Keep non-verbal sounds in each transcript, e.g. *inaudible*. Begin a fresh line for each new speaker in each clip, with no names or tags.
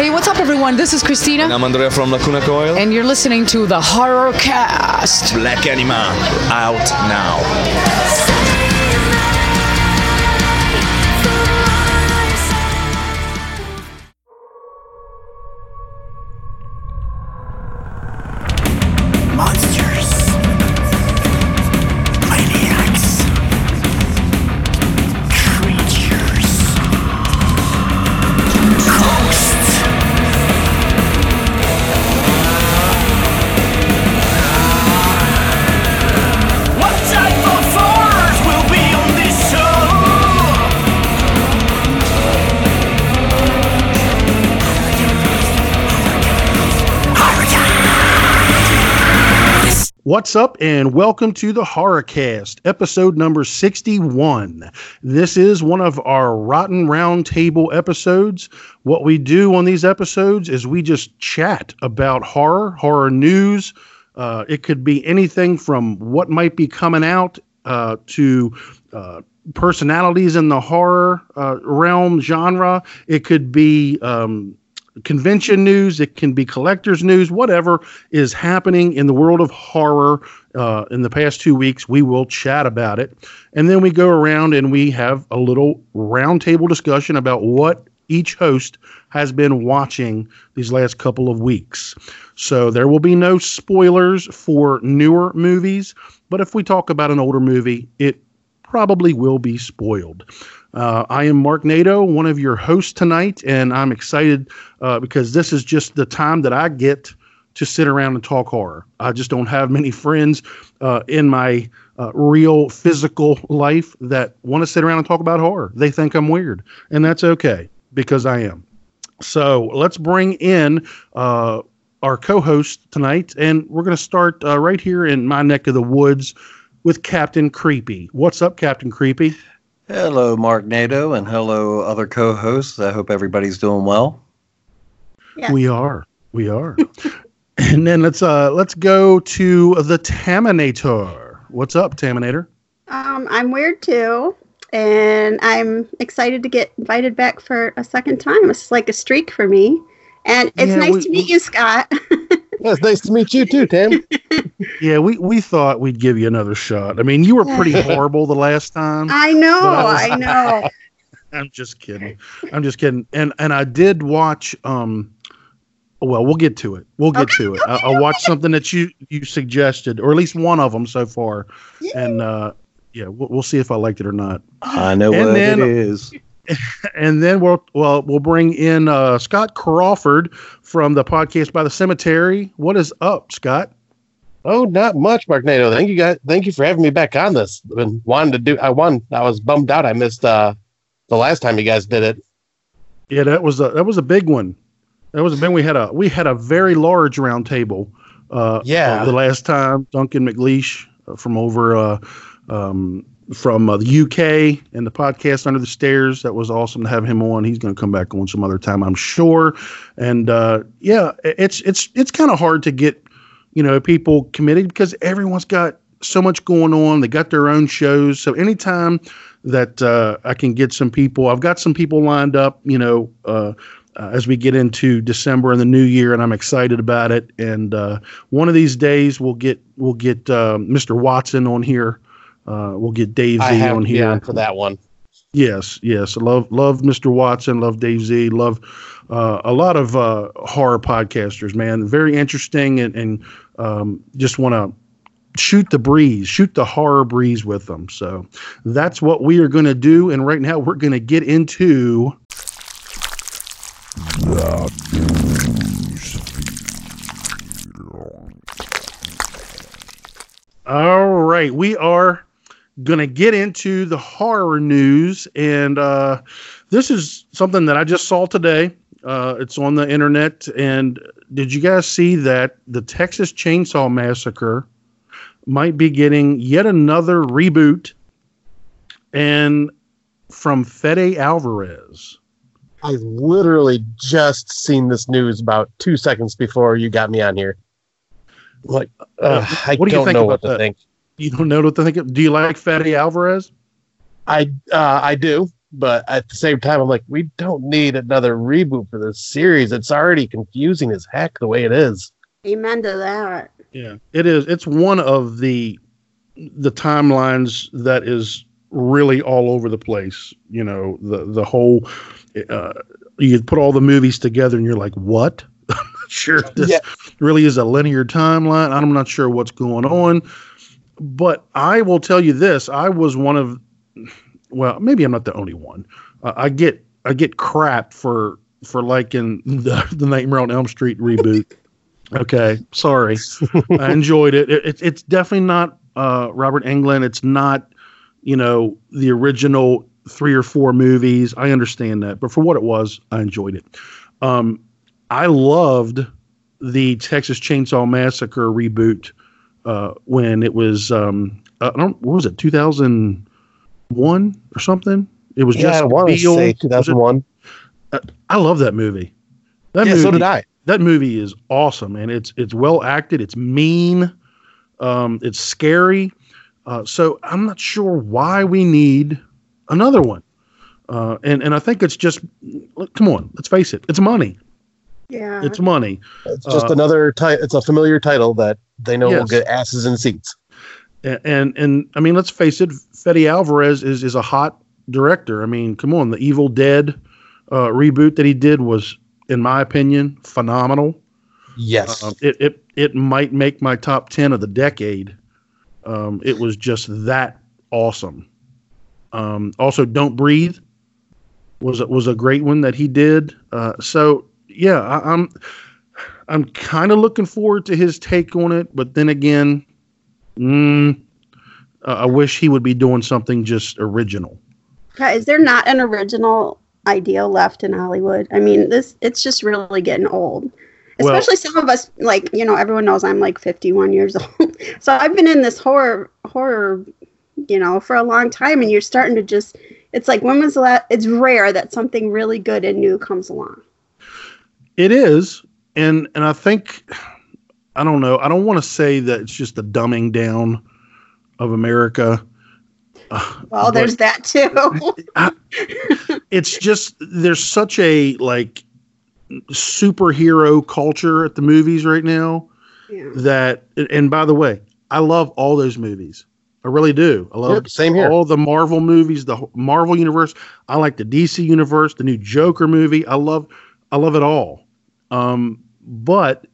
Hey, what's up, everyone? This is Christina.
And I'm Andrea from Lacuna Coil.
And you're listening to the Horror Cast.
Black Anima, out now.
What's up, and welcome to the Horrorcast, episode number 61. This is one of our Rotten Roundtable episodes. What we do on these episodes is we just chat about horror, horror news. Uh, it could be anything from what might be coming out uh, to uh, personalities in the horror uh, realm genre. It could be um, convention news, it can be collectors news, whatever is happening in the world of horror uh, in the past two weeks. We will chat about it. And then we go around and we have a little roundtable discussion about what each host has been watching these last couple of weeks. So there will be no spoilers for newer movies, but if we talk about an older movie, it probably will be spoiled. Uh, I am Mark Nato, one of your hosts tonight, and I'm excited uh, because this is just the time that I get to sit around and talk horror. I just don't have many friends uh, in my uh, real physical life that want to sit around and talk about horror. They think I'm weird, and that's okay because I am. So let's bring in uh, our co host tonight, and we're going to start uh, right here in my neck of the woods with Captain Creepy. What's up, Captain Creepy?
Hello, Mark Nato, and hello, other co-hosts. I hope everybody's doing well.
Yeah. We are. We are. *laughs* and then let's uh let's go to the Taminator. What's up, Taminator?
Um, I'm weird too, and I'm excited to get invited back for a second time. It's like a streak for me, and it's yeah, nice we, to meet we, you, Scott. *laughs*
yeah, it's nice to meet you too, Tim. *laughs*
yeah, we, we thought we'd give you another shot. I mean, you were pretty horrible the last time.
I know, I, was, I, *laughs* know.
I'm just kidding. I'm just kidding. And and I did watch um well, we'll get to it. We'll get okay, to it. Okay, I, I, watched okay. something that you you suggested, or at least one of them so far, Yay. and uh, yeah, we'll, we'll see if I liked it or not.
I know and what then, it is. *laughs*
And then we'll well we'll bring in uh, Scott Crawford from the podcast by the cemetery. What is up, Scott?
Oh, not much, Mark Nato. Thank you guys. Thank you for having me back on this. I've been wanting to do. I won. I was bummed out. I missed uh, the last time you guys did it.
Yeah, that was a that was a big one. That was a big. We had a we had a very large round table. Uh,
yeah.
The last time Duncan McLeish uh, from over uh, um, from uh, the UK and the podcast Under the Stairs. That was awesome to have him on. He's going to come back on some other time, I'm sure. And uh, yeah, it's it's it's kind of hard to get you know, people committed because everyone's got so much going on. They got their own shows. So anytime that uh, I can get some people, I've got some people lined up, you know, uh, uh, as we get into December and the new year, and I'm excited about it. And uh, one of these days, we'll get we'll get Mr. Um, Watson on here. Uh, we'll get Dave Z on here
for that one.
Yes, yes. love love Mr. Watson. Love Dave Z. Love uh, a lot of uh, horror podcasters, man. Very interesting and, and um, just want to shoot the breeze, shoot the horror breeze with them. So that's what we are going to do. And right now we're going to get into. All right, we are going to get into the horror news. And uh, this is something that I just saw today. Uh, it's on the internet. And did you guys see that the Texas Chainsaw Massacre might be getting yet another reboot? And from Fede Alvarez.
I literally just seen this news about two seconds before you got me on here. Like, uh, I what do you think know what to think.
You don't know what to think. Of? Do you like Fede Alvarez?
I uh, I do. but at the same time, I'm like, we don't need another reboot for this series. It's already confusing as heck the way it is.
Amen to that.
Yeah, it is. It's one of the the timelines that is really all over the place. You know, the the whole uh, you put all the movies together and you're like, what? I'm *laughs* not sure this
Yeah.
really is a linear timeline. I'm not sure what's going on. But I will tell you this: I was one of, well, maybe I'm not the only one. Uh, I get I get crap for for liking the the Nightmare on Elm Street reboot. *laughs* okay, sorry. I *laughs* enjoyed it. it, it it's definitely not uh, Robert Englund. It's not you know the original three or four movies. I understand that, but for what it was, I enjoyed it. Um, I loved the Texas Chainsaw Massacre reboot uh, when it was um, I don't what was it 2001 or something. It was
Yeah,
just
I want to say
Was it-
2001.
I love that movie. That
Yeah,
movie,
so did I.
That movie is awesome, and it's it's well acted. It's mean. Um, it's scary. Uh, so I'm not sure why we need another one. Uh, and and I think it's just come on, let's face it, it's money.
Yeah.
It's money.
It's just
Uh,
another title. It's a familiar title that they know will get asses in seats.
And, and and I mean, let's face it, Fede Alvarez is is a hot director. I mean, come on, the Evil Dead uh, reboot that he did was, in my opinion, phenomenal.
Yes.
Um, it, it it might make my top ten of the decade. Um, it was just that awesome. Um, also, Don't Breathe was was a great one that he did. Uh, so yeah, I, I'm I'm kind of looking forward to his take on it, but then again, mm, uh, I wish he would be doing something just original.
Is there not an original idea left in Hollywood? I mean, this it's just really getting old.
Well-
Especially some of us, like you know, everyone knows I'm like 51 years *laughs* old, so I've been in this horror horror, you know, for a long time, and you're starting to just. It's like when was the last? It's rare that something really good and new comes along.
It is, and and I think I don't know. I don't want to say that it's just the dumbing down of America. Uh,
Well,
but
there's that too.
it's just there's such a like superhero culture at the movies right now
yeah.
that and by the way, I love all those movies. I really do. I love
Yep, same here.
all the Marvel movies, the Marvel universe. I like the DC universe, the new Joker movie. I love I love it all. Um, but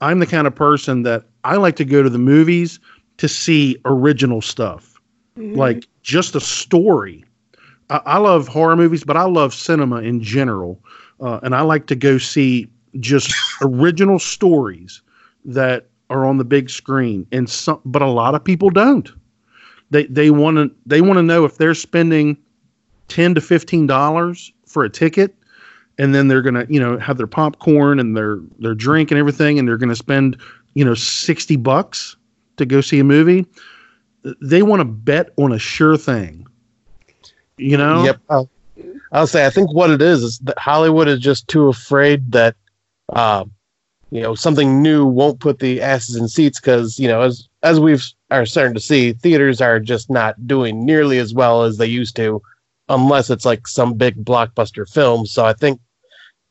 I'm the kind of person that I like to go to the movies to see original stuff,
Mhm.
like just a story. I, I love horror movies, but I love cinema in general, uh, and I like to go see just original stories that are on the big screen. And some, but a lot of people don't. They they want to they want to know if they're spending ten to fifteen dollars for a ticket and then they're gonna you know have their popcorn and their their drink and everything and they're gonna spend you know 60 bucks to go see a movie they want to bet on a sure thing you know
Yep. I'll, I'll say I think what it is is that Hollywood is just too afraid that, uh, you know, something new won't put the asses in seats because you know as as we've are starting to see, theaters are just not doing nearly as well as they used to, unless it's like some big blockbuster film. So I think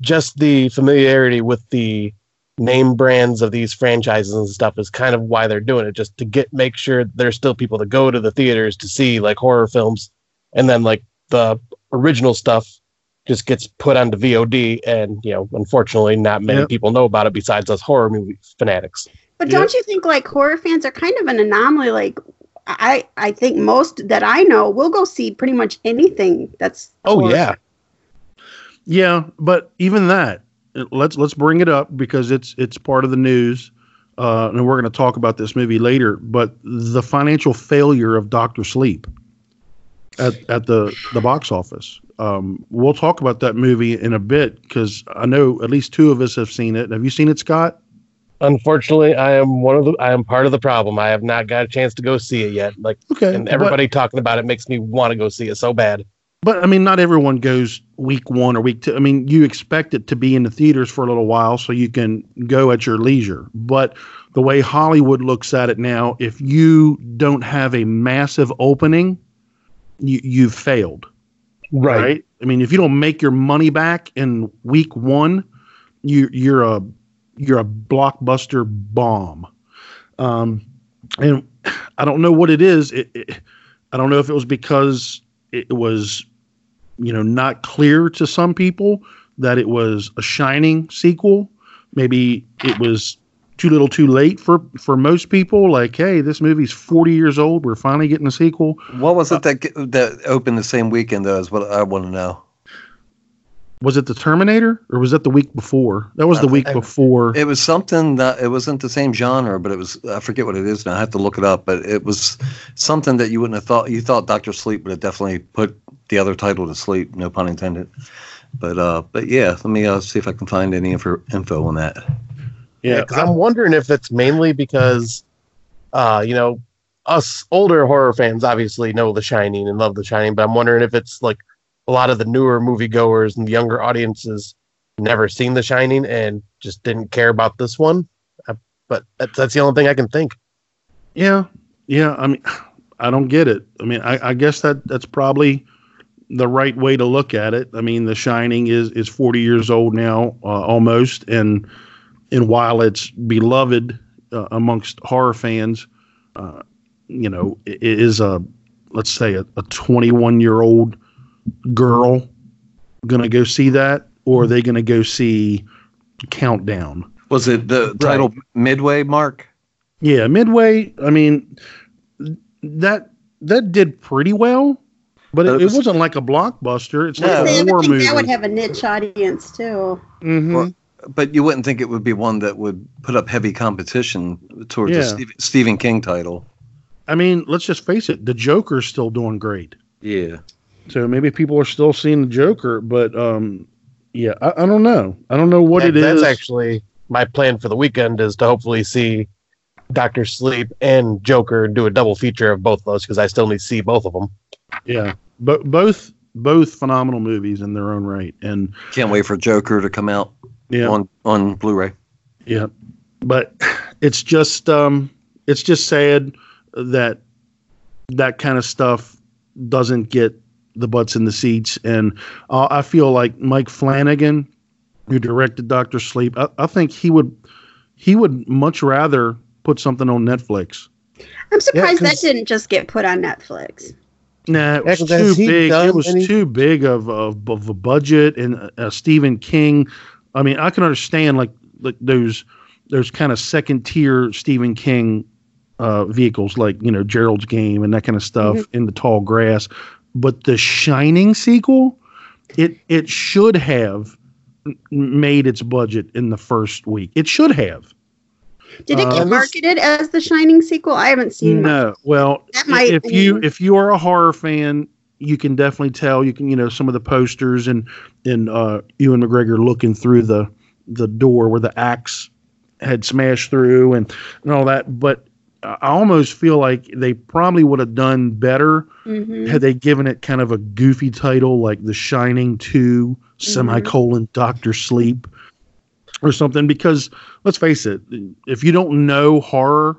just the familiarity with the name brands of these franchises and stuff is kind of why they're doing it, just to get make sure there's still people that go to the theaters to see like horror films, and then like the original stuff just gets put onto VOD, and you know, unfortunately, not many
Yep.
people know about it besides us horror movie fanatics.
But don't you think like horror fans are kind of an anomaly? Like I I think most that I know will go see pretty much anything that's
Oh
horror.
yeah,
yeah but even that let's let's bring it up because it's it's part of the news uh, and we're going to talk about this movie later but the financial failure of dr sleep at, at the the box office. Um, we'll talk about that movie in a bit because i know at least two of us have seen it. Have you seen it scott
unfortunately, I am one of the. I am part of the problem. I have not got a chance to go see it yet. Like,
okay
and
but-
everybody talking about it makes me want to go see it so bad.
But I mean, not everyone goes week one or week two. I mean, you expect it to be in the theaters for a little while so you can go at your leisure. But the way Hollywood looks at it now, if you don't have a massive opening, you, you've failed. right? I mean, if you don't make your money back in week one, you you're a you're a blockbuster bomb. Um, and I don't know what it is. It, it, I don't know if it was because it was, you know, not clear to some people that it was a Shining sequel. Maybe it was too little, too late for for most people. Like, hey, this movie's forty years old. We're finally getting a sequel.
What was it that that opened the same weekend though? Is what I want to know.
Was it the Terminator or was that the week before? That was the week
I-
before.
It was something that it wasn't the same genre, but it was I forget what it is now. I have to look it up, but it was something that you wouldn't have thought. You thought Doctor Sleep would have definitely put the other title to sleep. No pun intended. But uh, but yeah, let me uh, see if I can find any info, info on that.
Yeah, because I'm wondering if it's mainly because, uh, you know, us older horror fans obviously know The Shining and love The Shining, but I'm wondering if it's like a lot of the newer moviegoers and the younger audiences never seen The Shining and just didn't care about this one. Uh, but that's that's the only thing I can think.
Yeah, yeah. I mean, I don't get it. I mean, I, I guess that that's probably the right way to look at it. I mean, The Shining is is 40 years old now, uh, almost, and and while it's beloved uh, amongst horror fans, uh, you know, it, is a let's say a, a 21 year old girl gonna go see that, or are they gonna go see Countdown?
Was it the title Midway Mark?
Yeah, Midway. I mean, that that did pretty well, but it,
it
it
was-
wasn't like a blockbuster. It's
No.
like
I
a
would
war
think
movie.
that would have a niche audience too.
Mhm.
Well, But you wouldn't think it would be one that would put up heavy competition towards
Yeah.
the Stephen, Stephen King title.
I mean, let's just face it. The Joker's still doing great.
Yeah.
So maybe people are still seeing the Joker, but um, yeah, I, I don't know. I don't know what
That-
it
that's
is.
actually my plan for the weekend is to hopefully see Doctor Sleep and Joker do a double feature of both of those because I still need to see both of them.
yeah, but both both phenomenal movies in their own right, and
Can't wait for Joker to come out
yeah,
on on Blu-ray.
Yeah, but it's just um, it's just sad that that kind of stuff doesn't get the butts in the seats, and uh, I feel like Mike Flanagan, who directed Doctor Sleep, I, I think he would he would much rather put something on Netflix.
I'm surprised
'cause-
that didn't just get put on Netflix.
Nah, it
Yeah,
was
'cause
too big. It was
any-
too big of, of of a budget, and uh, Stephen King. I mean, I can understand like like those those kind of second tier Stephen King uh, vehicles, like you know Gerald's Game and that kind of stuff in the tall grass. But the Shining sequel, it it should have made its budget in the first week. It should have.
Did it
Uh,
get
this-
marketed as the Shining sequel? I haven't seen. much.
No, well,
That might-
if you if you are a horror fan, you can definitely tell. You can you know some of the posters and and uh, Ewan McGregor looking through the the door where the axe had smashed through and and all that. But I almost feel like they probably would have done better
Mhm.
had they given it kind of a goofy title like The Shining 2 semicolon Doctor Sleep or something because let's face it if you don't know horror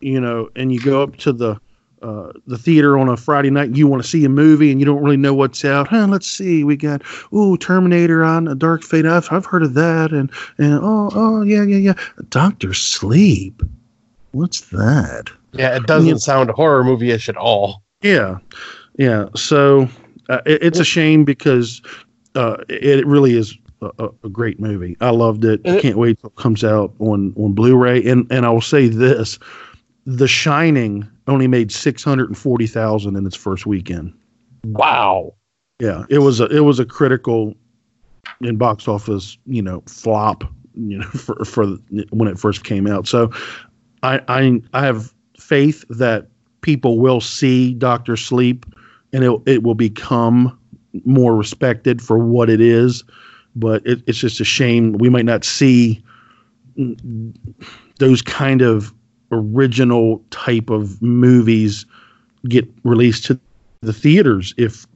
you know and you go up to the uh, the theater on a Friday night and you want to see a movie and you don't really know what's out. Huh, let's see. We got ooh Terminator on a Dark Fate. I've, I've heard of that and and oh oh yeah yeah yeah. Doctor Sleep. What's that?
Yeah, it doesn't
Yeah.
sound horror movie ish at all.
Yeah, yeah. So uh, it, it's a shame because uh, it, it really is a, a, great movie. I loved it.
It-
Can't wait till it comes out on on Blu-ray. And and I will say this: The Shining only made six hundred and forty thousand in its first weekend.
Wow.
Yeah, it was a it was a critical in box office, you know, flop, you know, *laughs* for for when it first came out. So I I I have faith that people will see Doctor Sleep and it it will become more respected for what it is. But it, it's just a shame we might not see those kind of original type of movies get released to the theaters if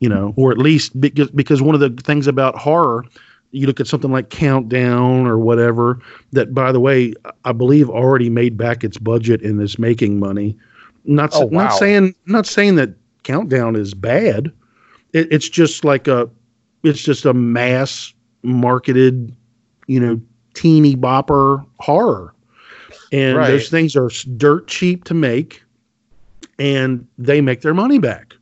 you know or at least because because one of the things about horror you look at something like countdown or whatever that by the way i believe already made back its budget and is making money not
Oh, wow.
not saying not saying that countdown is bad it, it's just like a it's just a mass marketed you know teeny bopper horror and
Right.
those things are dirt cheap to make and they make their money back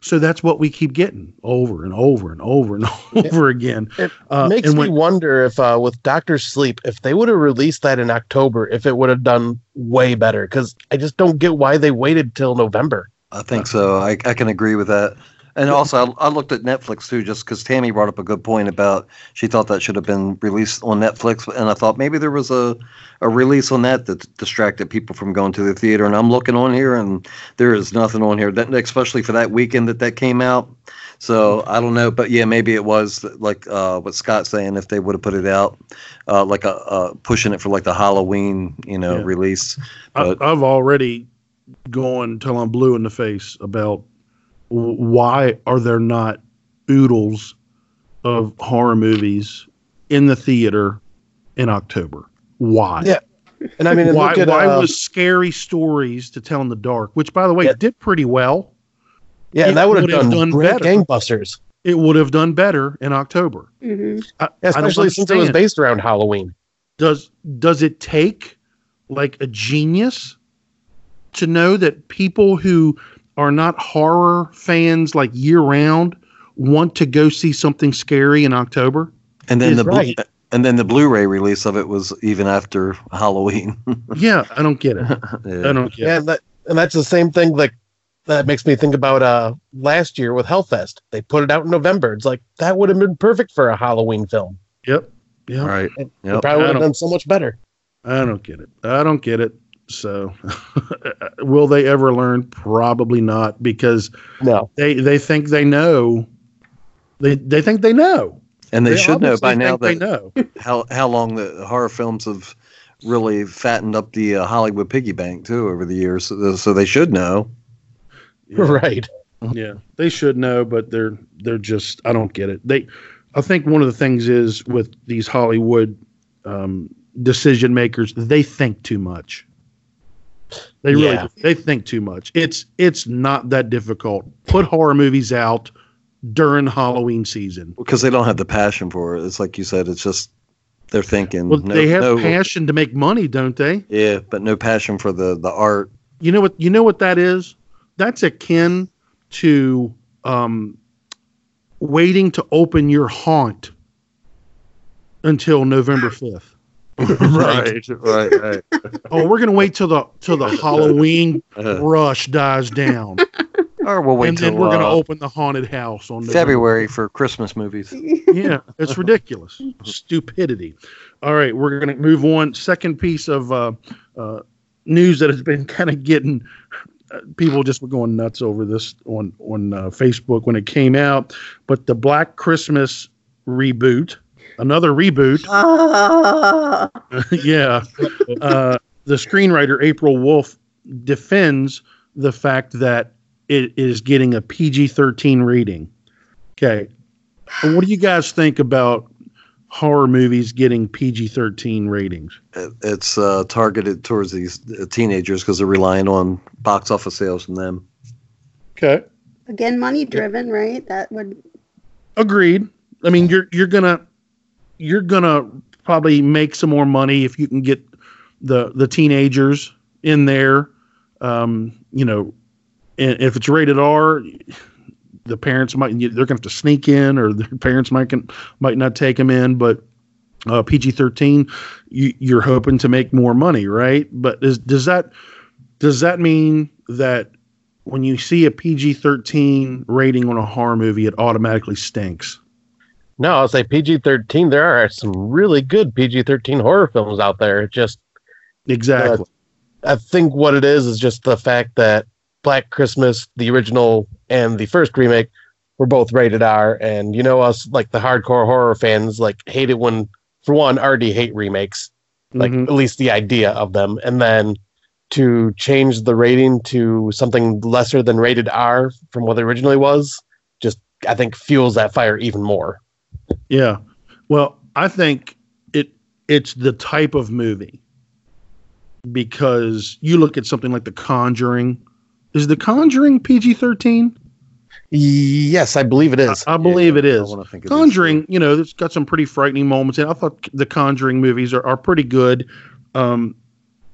so that's what we keep getting over and over and over and *laughs* over again
It
Uh,
makes
and
me
when-
wonder if uh, with Doctor Sleep, if they would have released that in October, if it would have done way better. Because I just don't get why they waited till November.
I think so. I, I can agree with that. And also, I, I looked at Netflix too, just because Tammy brought up a good point about she thought that should have been released on Netflix, and I thought maybe there was a, a release on that that distracted people from going to the theater. And I'm looking on here, and there is nothing on here, that, especially for that weekend that that came out. So I don't know, but yeah, maybe it was like uh, what Scott's saying. If they would have put it out, uh, like a uh, pushing it for like the Halloween, you know,
Yeah.
release.
I,
But
I've already gone till I'm blue in the face about why are there not oodles of horror movies in the theater in October? Why?
Yeah, And I mean,
why,
at
why
uh,
was scary stories to tell in the dark, which by the way
Yeah.
did pretty well.
yeah,
it
that would have done,
done
great
better.
gangbusters,
It would have done better in October.
hmm
I, I don't
especially since it was based around Halloween.
does does it take like a genius to know that people who are not horror fans like year round want to go see something scary in October?
And then
Is
the Blu-
right.
and then the Blu-ray release of it was even after Halloween. *laughs*
Yeah, I don't get it. I don't get
Yeah,
it.
and that and that's the same thing. Like that makes me think about uh last year with Hellfest. They put it out in November. It's like that would have been perfect for a Halloween film.
Yep. Yeah.
Right.
It
Yep.
probably would have done so much better.
I don't get it. I don't get it. So *laughs* will they ever learn? Probably not because
No,
they they think they know. They they think they know.
And they, should know by now that
they know. *laughs*
how how long the horror films have really fattened up the uh, Hollywood piggy bank too over the years. So, so they should know.
Yeah. *laughs*
right.
Yeah, they should know, but they're they're just I don't get it. They, I think one of the things is with these Hollywood um, decision makers, they think too much. They really
Yeah.
they think too much. It's it's not that difficult. Put horror movies out during Halloween season.
because they don't have the passion for it. It's like you said. It's just they're thinking.
Well,
no-
they have
no-
passion to make money, don't they?
Yeah, but no passion for the the art.
You know what? You know what that is? That's akin to um, waiting to open your haunt until November fifth. *laughs*
right, right, right. *laughs*
Oh, we're gonna wait till the till the Halloween
Uh,
rush dies down, *laughs*
or we'll wait.
And then we're gonna
uh,
open the haunted house on November
February for Christmas movies.
yeah, it's ridiculous. Stupidity. All right, we're going to move on. Second piece of uh, uh, news that has been kind of getting uh, people just were going nuts over this on on uh, Facebook when it came out. But the Black Christmas reboot, another reboot. *laughs*
Ah, *laughs*
yeah, uh, the screenwriter April Wolf defends the fact that it is getting a PG thirteen rating. Okay, what do you guys think about horror movies getting PG thirteen ratings?
It's uh, targeted towards these uh, teenagers because they're relying on box office sales from them.
Okay,
again, money driven, right? That would
agreed. I mean, you're you're gonna you're gonna probably make some more money if you can get the the teenagers in there. Um, you know, and if it's rated R, the parents might they're gonna have to sneak in, or the *laughs* parents might can, might not take them in. But uh, PG thirteen, you, you're hoping to make more money, right? But is, does that does that mean that when you see a PG thirteen rating on a horror movie, it automatically stinks?
No, I'll say PG thirteen. There are some really good PG thirteen horror films out there. It just
Exactly.
I think what it is is just the fact that Black Christmas, the original and the first remake, were both rated R, and you know us like the hardcore horror fans like hate it when, for one, already hate remakes, like
Mhm.
at least the idea of them, and then to change the rating to something lesser than rated R from what it originally was, just I think fuels that fire even more.
Yeah. Well, I think it it's the type of movie because you look at something like The Conjuring. Is The Conjuring PG thirteen?
Yes, I believe it is.
I, I believe it
I
is.
wanna think it is,
Conjuring, you know, it's got some pretty frightening moments. And I thought the Conjuring movies are, are pretty good. Um,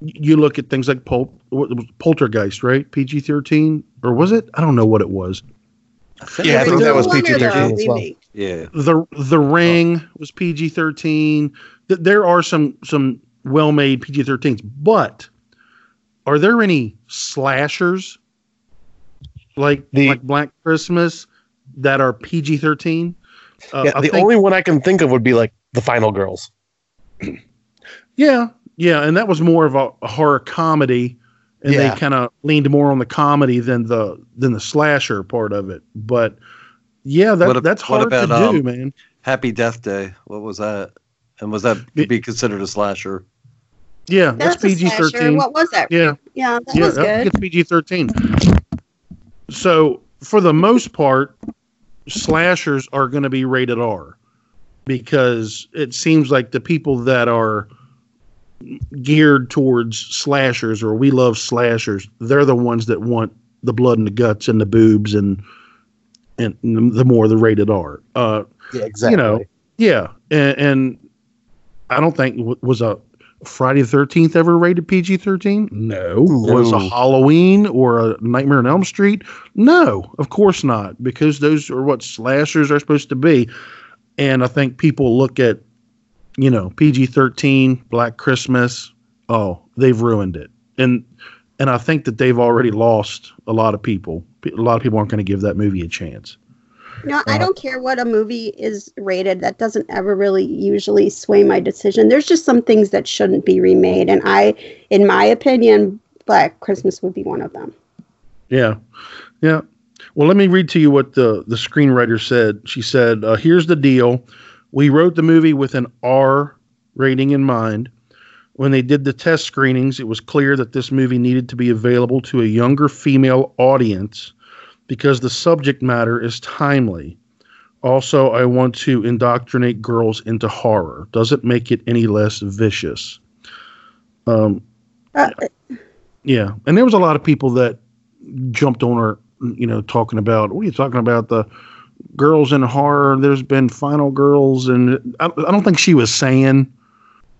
you look at things like Pol- Poltergeist, right? PG 13? Or was it? I don't know what it was.
Yeah, I think that was
One or the
PG-13 as well.
Yeah.
The The Ring was PG 13. There are some, some well made PG 13s, but are there any slashers like,
The-
like Black Christmas that are PG 13? Uh,
yeah, the
think-
only one I can think of would be like the Final Girls. *clears throat*
Yeah, yeah, and that was more of a, a horror comedy, and
Yeah.
they kind of leaned more on the comedy than the than the slasher part of it. But yeah, that
What ab-
that's
what
hard
about,
to do,
um,
man.
Happy Death Day. What was that? And was that
Be-
to be considered a slasher?
Yeah, that's,
That's
PG thirteen.
What was that?
Yeah,
Yeah, that
yeah,
was
that
good.
gets PG thirteen. So for the most part, slashers are going to be rated R because it seems like the people that are geared towards slashers or we love slashers, they're the ones that want the blood and the guts and the boobs and and the more the rated R. Uh,
Yeah, exactly.
You know, yeah, and, and I don't think was a Friday the Thirteenth ever rated PG thirteen. No. Was a Halloween or a Nightmare on Elm Street? No, of course not, because those are what slashers are supposed to be. And I think people look at, you know, PG thirteen, Black Christmas. Oh, they've ruined it, and and I think that they've already lost a lot of people. A lot of people aren't going to give that movie a chance.
No, I don't care what a movie is rated. That doesn't ever really usually sway my decision. There's just some things that shouldn't be remade, and I, in my opinion, Black Christmas would be one of them.
Yeah, yeah. Well, let me read to you what the the screenwriter said. She said, uh, "Here's the deal: we wrote the movie with an R rating in mind. When they did the test screenings, it was clear that this movie needed to be available to a younger female audience because the subject matter is timely. Also, I want to indoctrinate girls into horror. Doesn't make it any less vicious." Um,
Uh,
yeah, and there was a lot of people that jumped on her, you know, talking about what are you talking about the girls in horror? There's been final girls, and I, I don't think she was saying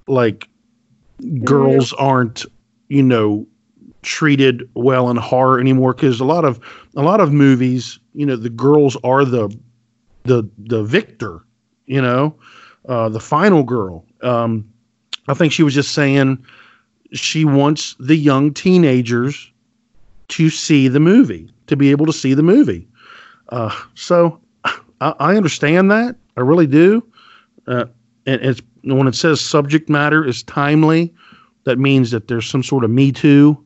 like girls aren't, you know, treated well in horror anymore because a lot of a lot of movies, you know, the girls are the the the victor, you know, uh, the final girl. Um, I think she was just saying she wants the young teenagers to see the movie, to be able to see the movie. Uh, so I, I understand that. I really do. Uh, and it's when it says subject matter is timely, that means that there's some sort of Me Too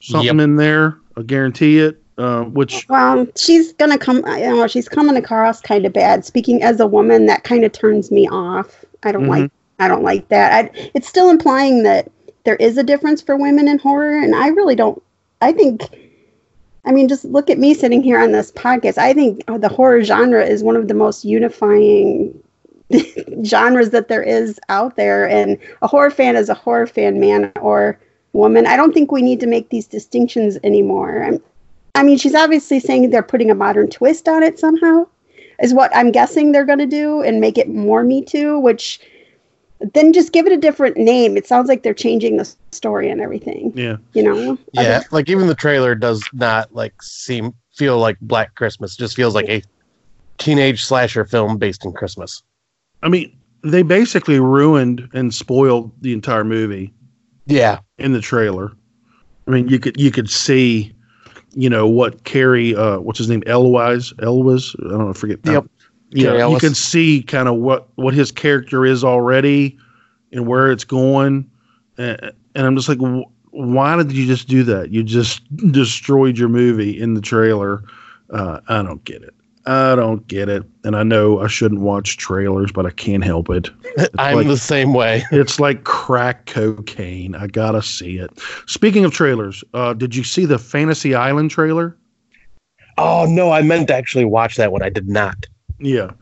something
Yep.
in there. I guarantee it. Uh, which
well, she's gonna come. You know, she's coming across kind of bad. Speaking as a woman, that kind of turns me off. I don't like. I don't like that. I, it's still implying that there is a difference for women in horror, and I really don't. I think. I mean, just look at me sitting here on this podcast. I think the horror genre is one of the most unifying *laughs* genres that there is out there. And a horror fan is a horror fan, man or woman. I don't think we need to make these distinctions anymore. I'm, I mean, she's obviously saying they're putting a modern twist on it somehow, is what I'm guessing they're going to do and make it more Me Too, which then just give it a different name. It sounds like they're changing the story and everything,
yeah,
you know?
Yeah, like even the trailer does not like seem feel like Black Christmas. It just feels like a teenage slasher film based in Christmas.
I mean, they basically ruined and spoiled the entire movie.
Yeah,
in the trailer. I mean, you could you could see, you know, what Cary, uh, what's his name, Elwes, Elwes, I don't know, I forget.
Yep.
Yeah, you can see kind of what what his character is already, and where it's going, and, and I'm just like, wh- why did you just do that? You just destroyed your movie in the trailer. Uh, I don't get it. I don't get it, and I know I shouldn't watch trailers, but I can't help it. It's *laughs*
I'm
like-
the same way. *laughs*
it's like crack cocaine. I gotta see it. Speaking of trailers, uh, did you see the Fantasy Island trailer?
Oh no, I meant to actually watch that one. I did not.
Yeah,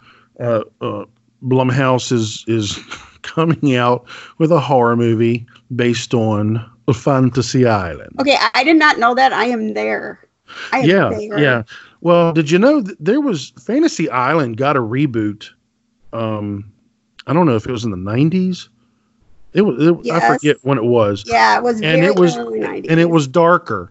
uh, uh, Blumhouse is is *laughs* coming out with a horror movie based on Fantasy Island.
Okay, I, I did not know that. I am there. I am
yeah,
there.
yeah. Well, did you know that there was Fantasy Island got a reboot? Um, I don't know if it was in the nineties. It was. It, I forget when it was,
Yeah, it was
And
very
it was-
early 90s.
and it was darker.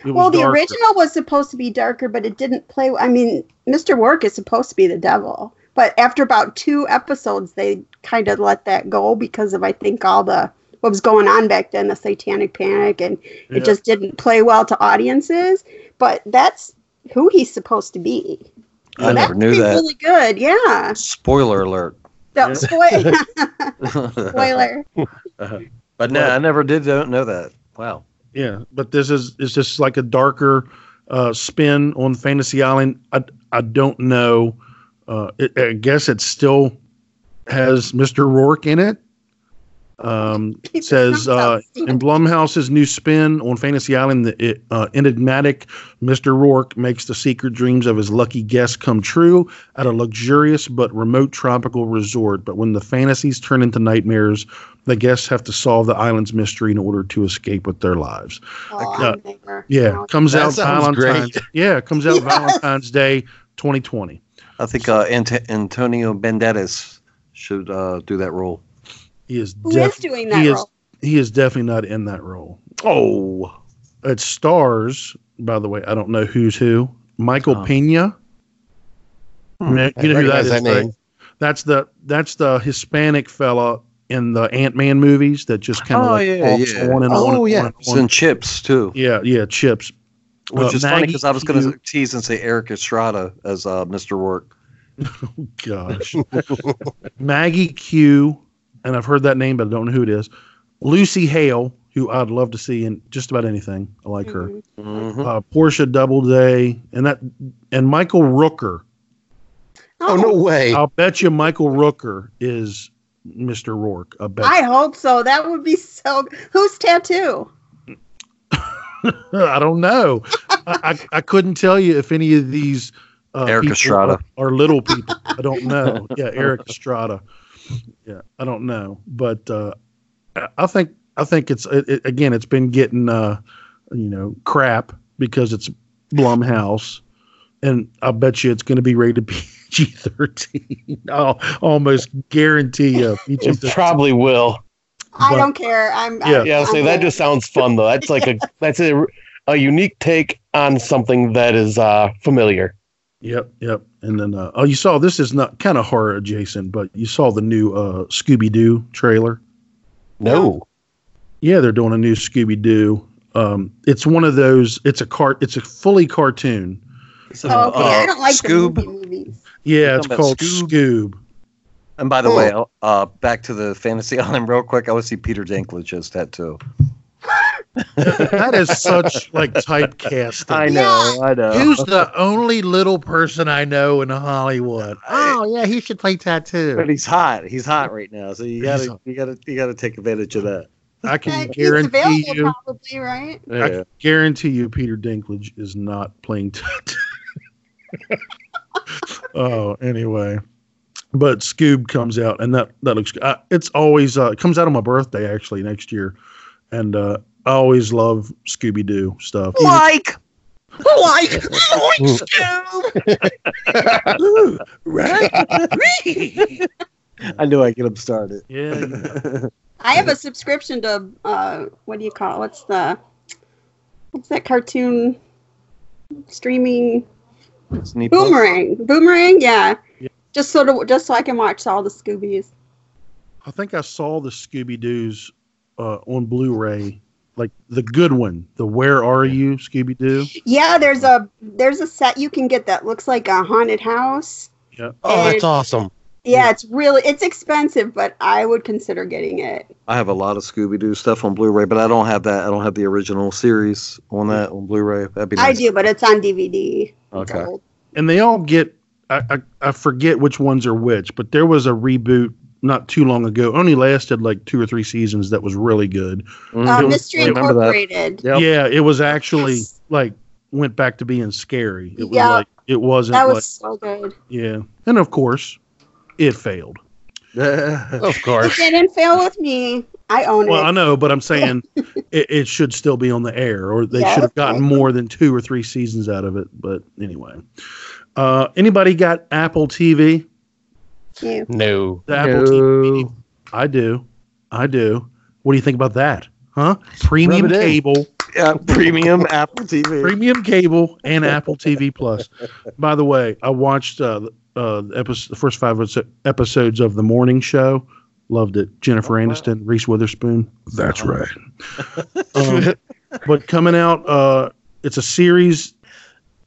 It was
well, the
darker.
original was supposed to be darker, but it didn't play. I mean, Mr. Roarke is supposed to be the devil, but after about two episodes, they kind of let that go because of I think all the what was going on back then, the Satanic Panic, and
Yeah.
it just didn't play well to audiences. But that's who he's supposed to be.
I
So
never knew that.
Really good, yeah.
Spoiler alert.
So, spoil- *laughs* *laughs* spoiler.
But no, I never did don't know that. Wow.
Yeah, but this is is just like a darker uh, spin on Fantasy Island. I I don't know. Uh, it, I guess it still has Mr. Roarke in it. Um, *laughs* says uh, in Blumhouse's new spin on Fantasy Island, the uh, enigmatic Mr. Roarke makes the secret dreams of his lucky guests come true at a luxurious but remote tropical resort. But when the fantasies turn into nightmares, the guests have to solve the island's mystery in order to escape with their lives.
Oh,
Yeah. Yeah, comes
That
out Valentine's.
great.
Yeah, comes out *laughs*
Yes.
Valentine's Day, 2020.
I think uh, Ant- Antonio Banderas should uh, do that role.
He is
Who is
def-
doing that
he is he is definitely not in that role. Oh, it stars. By the way, I don't know who's who. Michael
Oh.
Pena.
Hmm.
Ma- You know who that
recognize
is?
that
right?
name.
That's the that's the Hispanic fella in the Ant Man movies that just kind of
Oh,
like
yeah,
walks
yeah.
on and
Oh,
on. and
yeah.
on and
It's
on.
in Chips too,
Yeah, yeah, chips.
which
Uh,
is funny because I was going to tease and say Erik Estrada as uh, Mr. Roarke. *laughs*
Oh gosh. *laughs* Maggie Q, and I've heard that name, but I don't know who it is. Lucy Hale, who I'd love to see in just about anything. I like her.
Mhm.
Mhm.
Uh, Portia Doubleday, and that, and Michael Rooker.
Oh no way!
I'll bet you Michael Rooker is Mr. Roarke. I bet.
I hope so. That would be so. Who's tattoo? *laughs*
I don't know. I, I, I couldn't tell you if any of these uh, Erik
Estrada.
are, are little people. I don't know. Yeah, Erik Estrada. Yeah, I don't know, but uh, I- I think I think it's it, it- again. It's been getting uh, you know crap because it's Blumhouse, and I bet you it's going to be rated *laughs* PG thirteen. I'll almost guarantee you. PG *laughs*
It probably will.
I
But-
don't care. I'm.
Yeah.
I'm
Yeah, I'll say
I'm
that
in.
just sounds fun though. That's like a *laughs* that's a a unique take on something that is uh familiar.
Yep, yep. And then uh, oh, you saw this is not kind of horror adjacent, but you saw the new uh, Scooby Doo trailer.
No.
Yeah, they're doing a new Scooby Doo. Um, it's one of those. It's a cart. It's a fully cartoon.
So,
Oh, okay,
uh,
I don't like
Scoob.
the movie movies.
Yeah, it's called
Scoob?
Scoob.
And by the way, uh, back to the Fantasy *laughs* Island real quick. I would see Peter Dinklage as that too.
that is such like typecasting.
I know, I know.
Who's the only little person I know in Hollywood? Oh yeah, he should play tattoo.
But he's hot. He's hot right now, so you gotta, you gotta, you gotta take advantage of that.
I can
he's
guarantee
available
you.
probably, right?
I
Yeah.
can guarantee you, Peter Dinklage is not playing tattoo. *laughs* oh, anyway. But Scoob comes out, and that that looks. Uh, it's always uh, it comes out on my birthday actually next year, and uh, I always love Scooby Doo stuff. Even-
Like,
like, *laughs* *laughs* right?
I knew I'd get him started.
Yeah. *laughs*
I have a subscription to uh, what do you call it? What's the what's that cartoon streaming
Sneak
boomerang? Boomerang, yeah.
Yeah.
Just sort of just so I can watch all the Scoobies.
I think I saw the Scooby Doo's uh, on Blu-ray, like the good one, the Where Are You Scooby Doo.
Yeah, there's a there's a set you can get that looks like a haunted house.
Yeah.
Oh, that's awesome.
Yeah,
Yeah.
it's really it's expensive, but I would consider getting it.
I have a lot of Scooby Doo stuff on Blu-ray, but I don't have that. I don't have the original series on that on Blu-ray. That'd be nice.
I do, but it's on DVD.
Okay.
and they all get I, I, I forget which ones are which, but there was a reboot not too long ago. Only lasted like two or three seasons. That was really good.
Mhm.
Uh,
was-
Mystery
I.
Incorporated.
Yep.
Yeah, it was actually
Yes.
like went back to being scary. It was
Yeah.
like it wasn't
That was
like
so good.
yeah, and of course, it failed. *laughs*
Of course, It
didn't fail with me. I own
Well, I know, but I'm *laughs* saying it, it should still be on the air, or they
Yeah,
should have gotten
right.
more than two or three seasons out of it. But anyway, uh, anybody got Apple TV?
You.
No.
The Apple TV. I do. I do. What do you think about that? Huh? Premium
Rub it in.
cable,
Yeah, premium *laughs* Apple TV.
premium cable, and Apple TV Plus. *laughs* By the way, I watched uh, uh, the, episode, the first five episodes of the morning show. Loved it. Jennifer
Oh, wow.
Aniston, Reese Witherspoon. That's right. um, but coming out, uh, it's a series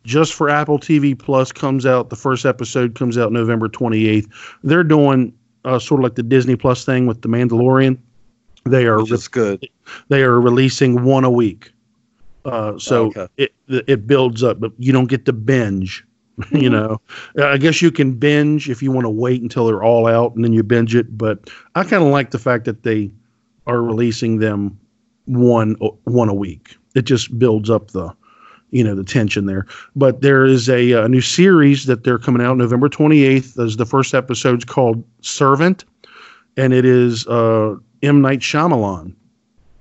just for Apple TV Plus. Comes out. The first episode comes out November twenty eighth. They're doing uh, sort of like the Disney Plus thing with the Mandalorian. They are
Which is good.
they are releasing one a week. Uh, so
Okay.
it it builds up, but you don't get to binge. *laughs* you know, I guess you can binge if you want to wait until they're all out and then you binge it. But I kind of like the fact that they are releasing them one one a week. It just builds up the you know the tension there. But there is a, uh new series that they're coming out November 28th. As the first episode's called Servant, and it is uh, M Night Shyamalan.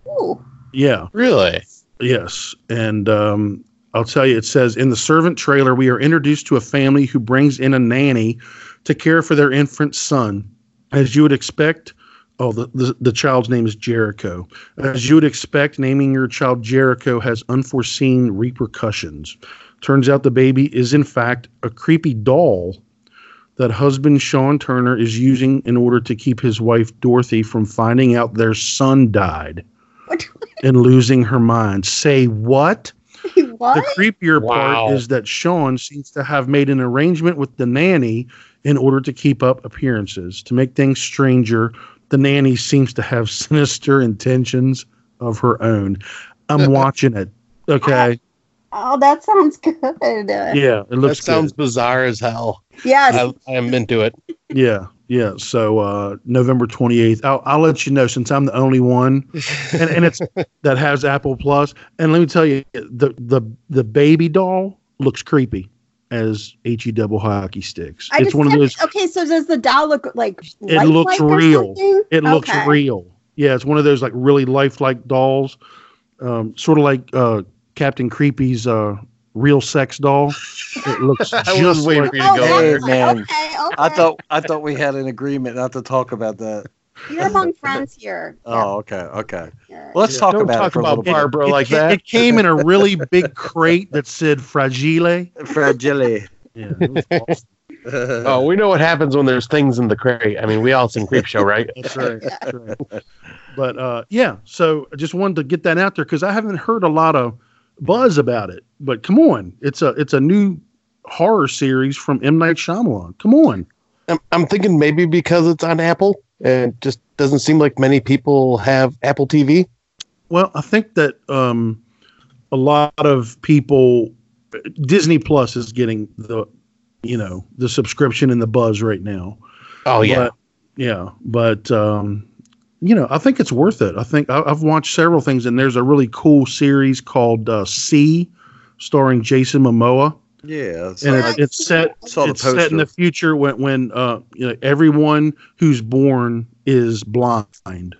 Ooh.
Yeah.
Really?
Yes, and um, I'll tell you, it says in the servant trailer, we are introduced to a family who brings in a nanny to care for their infant son. As you would expect, oh, the, the, the child's name is Jericho. As you would expect, naming your child Jericho has unforeseen repercussions. Turns out the baby is, in fact, a creepy doll that husband Sean Turner is using in order to keep his wife Dorothy from finding out their son died
What? *laughs*
and losing her mind. Say what?
what?
The creepier
Wow.
part is that Sean seems to have made an arrangement with the nanny in order to keep up appearances. To make things stranger, the nanny seems to have *laughs* sinister intentions of her own. I'm *laughs* watching it. Okay.
Oh, that sounds good.
Yeah, it looks.
That sounds
good.
bizarre as hell.
Yes.
I, I'm into it.
Yeah, yeah. So uh, November 28th. I'll, I'll let you know since I'm the only one, and, and it's *laughs* that has Apple Plus. And let me tell you, the the the baby doll looks creepy as he double hockey sticks.
I
it's one of those.
Okay, so does the doll look like?
It looks
lifelike or
real.
something?
It looks real. Yeah, it's one of those like really lifelike dolls, um, sort of like uh, Captain Creepy's uh, real sex doll. It looks *laughs*
I
just
was waiting
like
for you to
Oh,
go
that's
there.
man.
Okay, okay.
I thought I thought we had an agreement not to talk about that.
You're among friends here.
Oh, okay, okay. Well, let's talk
Don't
about
talk
it for
about
a little bit.
Barbara
it,
like
it-
that.
It *laughs* came in a really big crate that said "Fragile."
Fragile.
Yeah, awesome.
Oh, we know what happens when there's things in the crate. I mean, we all seen Creep Show, right?
That's right. That's right. But uh, yeah, so I just wanted to get that out there because I haven't heard a lot of buzz about it. But come on, it's a it's a new horror series from M Night Shyamalan. Come on.
I'm, I'm thinking maybe because it's on Apple and just doesn't seem like many people have Apple TV.
Well, I think that um, a lot of people, Disney Plus is getting the, you know, the subscription and the buzz right now.
Oh yeah,
But, yeah, but um, you know, I think it's worth it. I think I, I've watched several things, and there's a really cool series called uh, See, starring Jason Momoa,
Yeah.
and
I
it, it's set it's set in the future when when uh, you know everyone who's born is blind.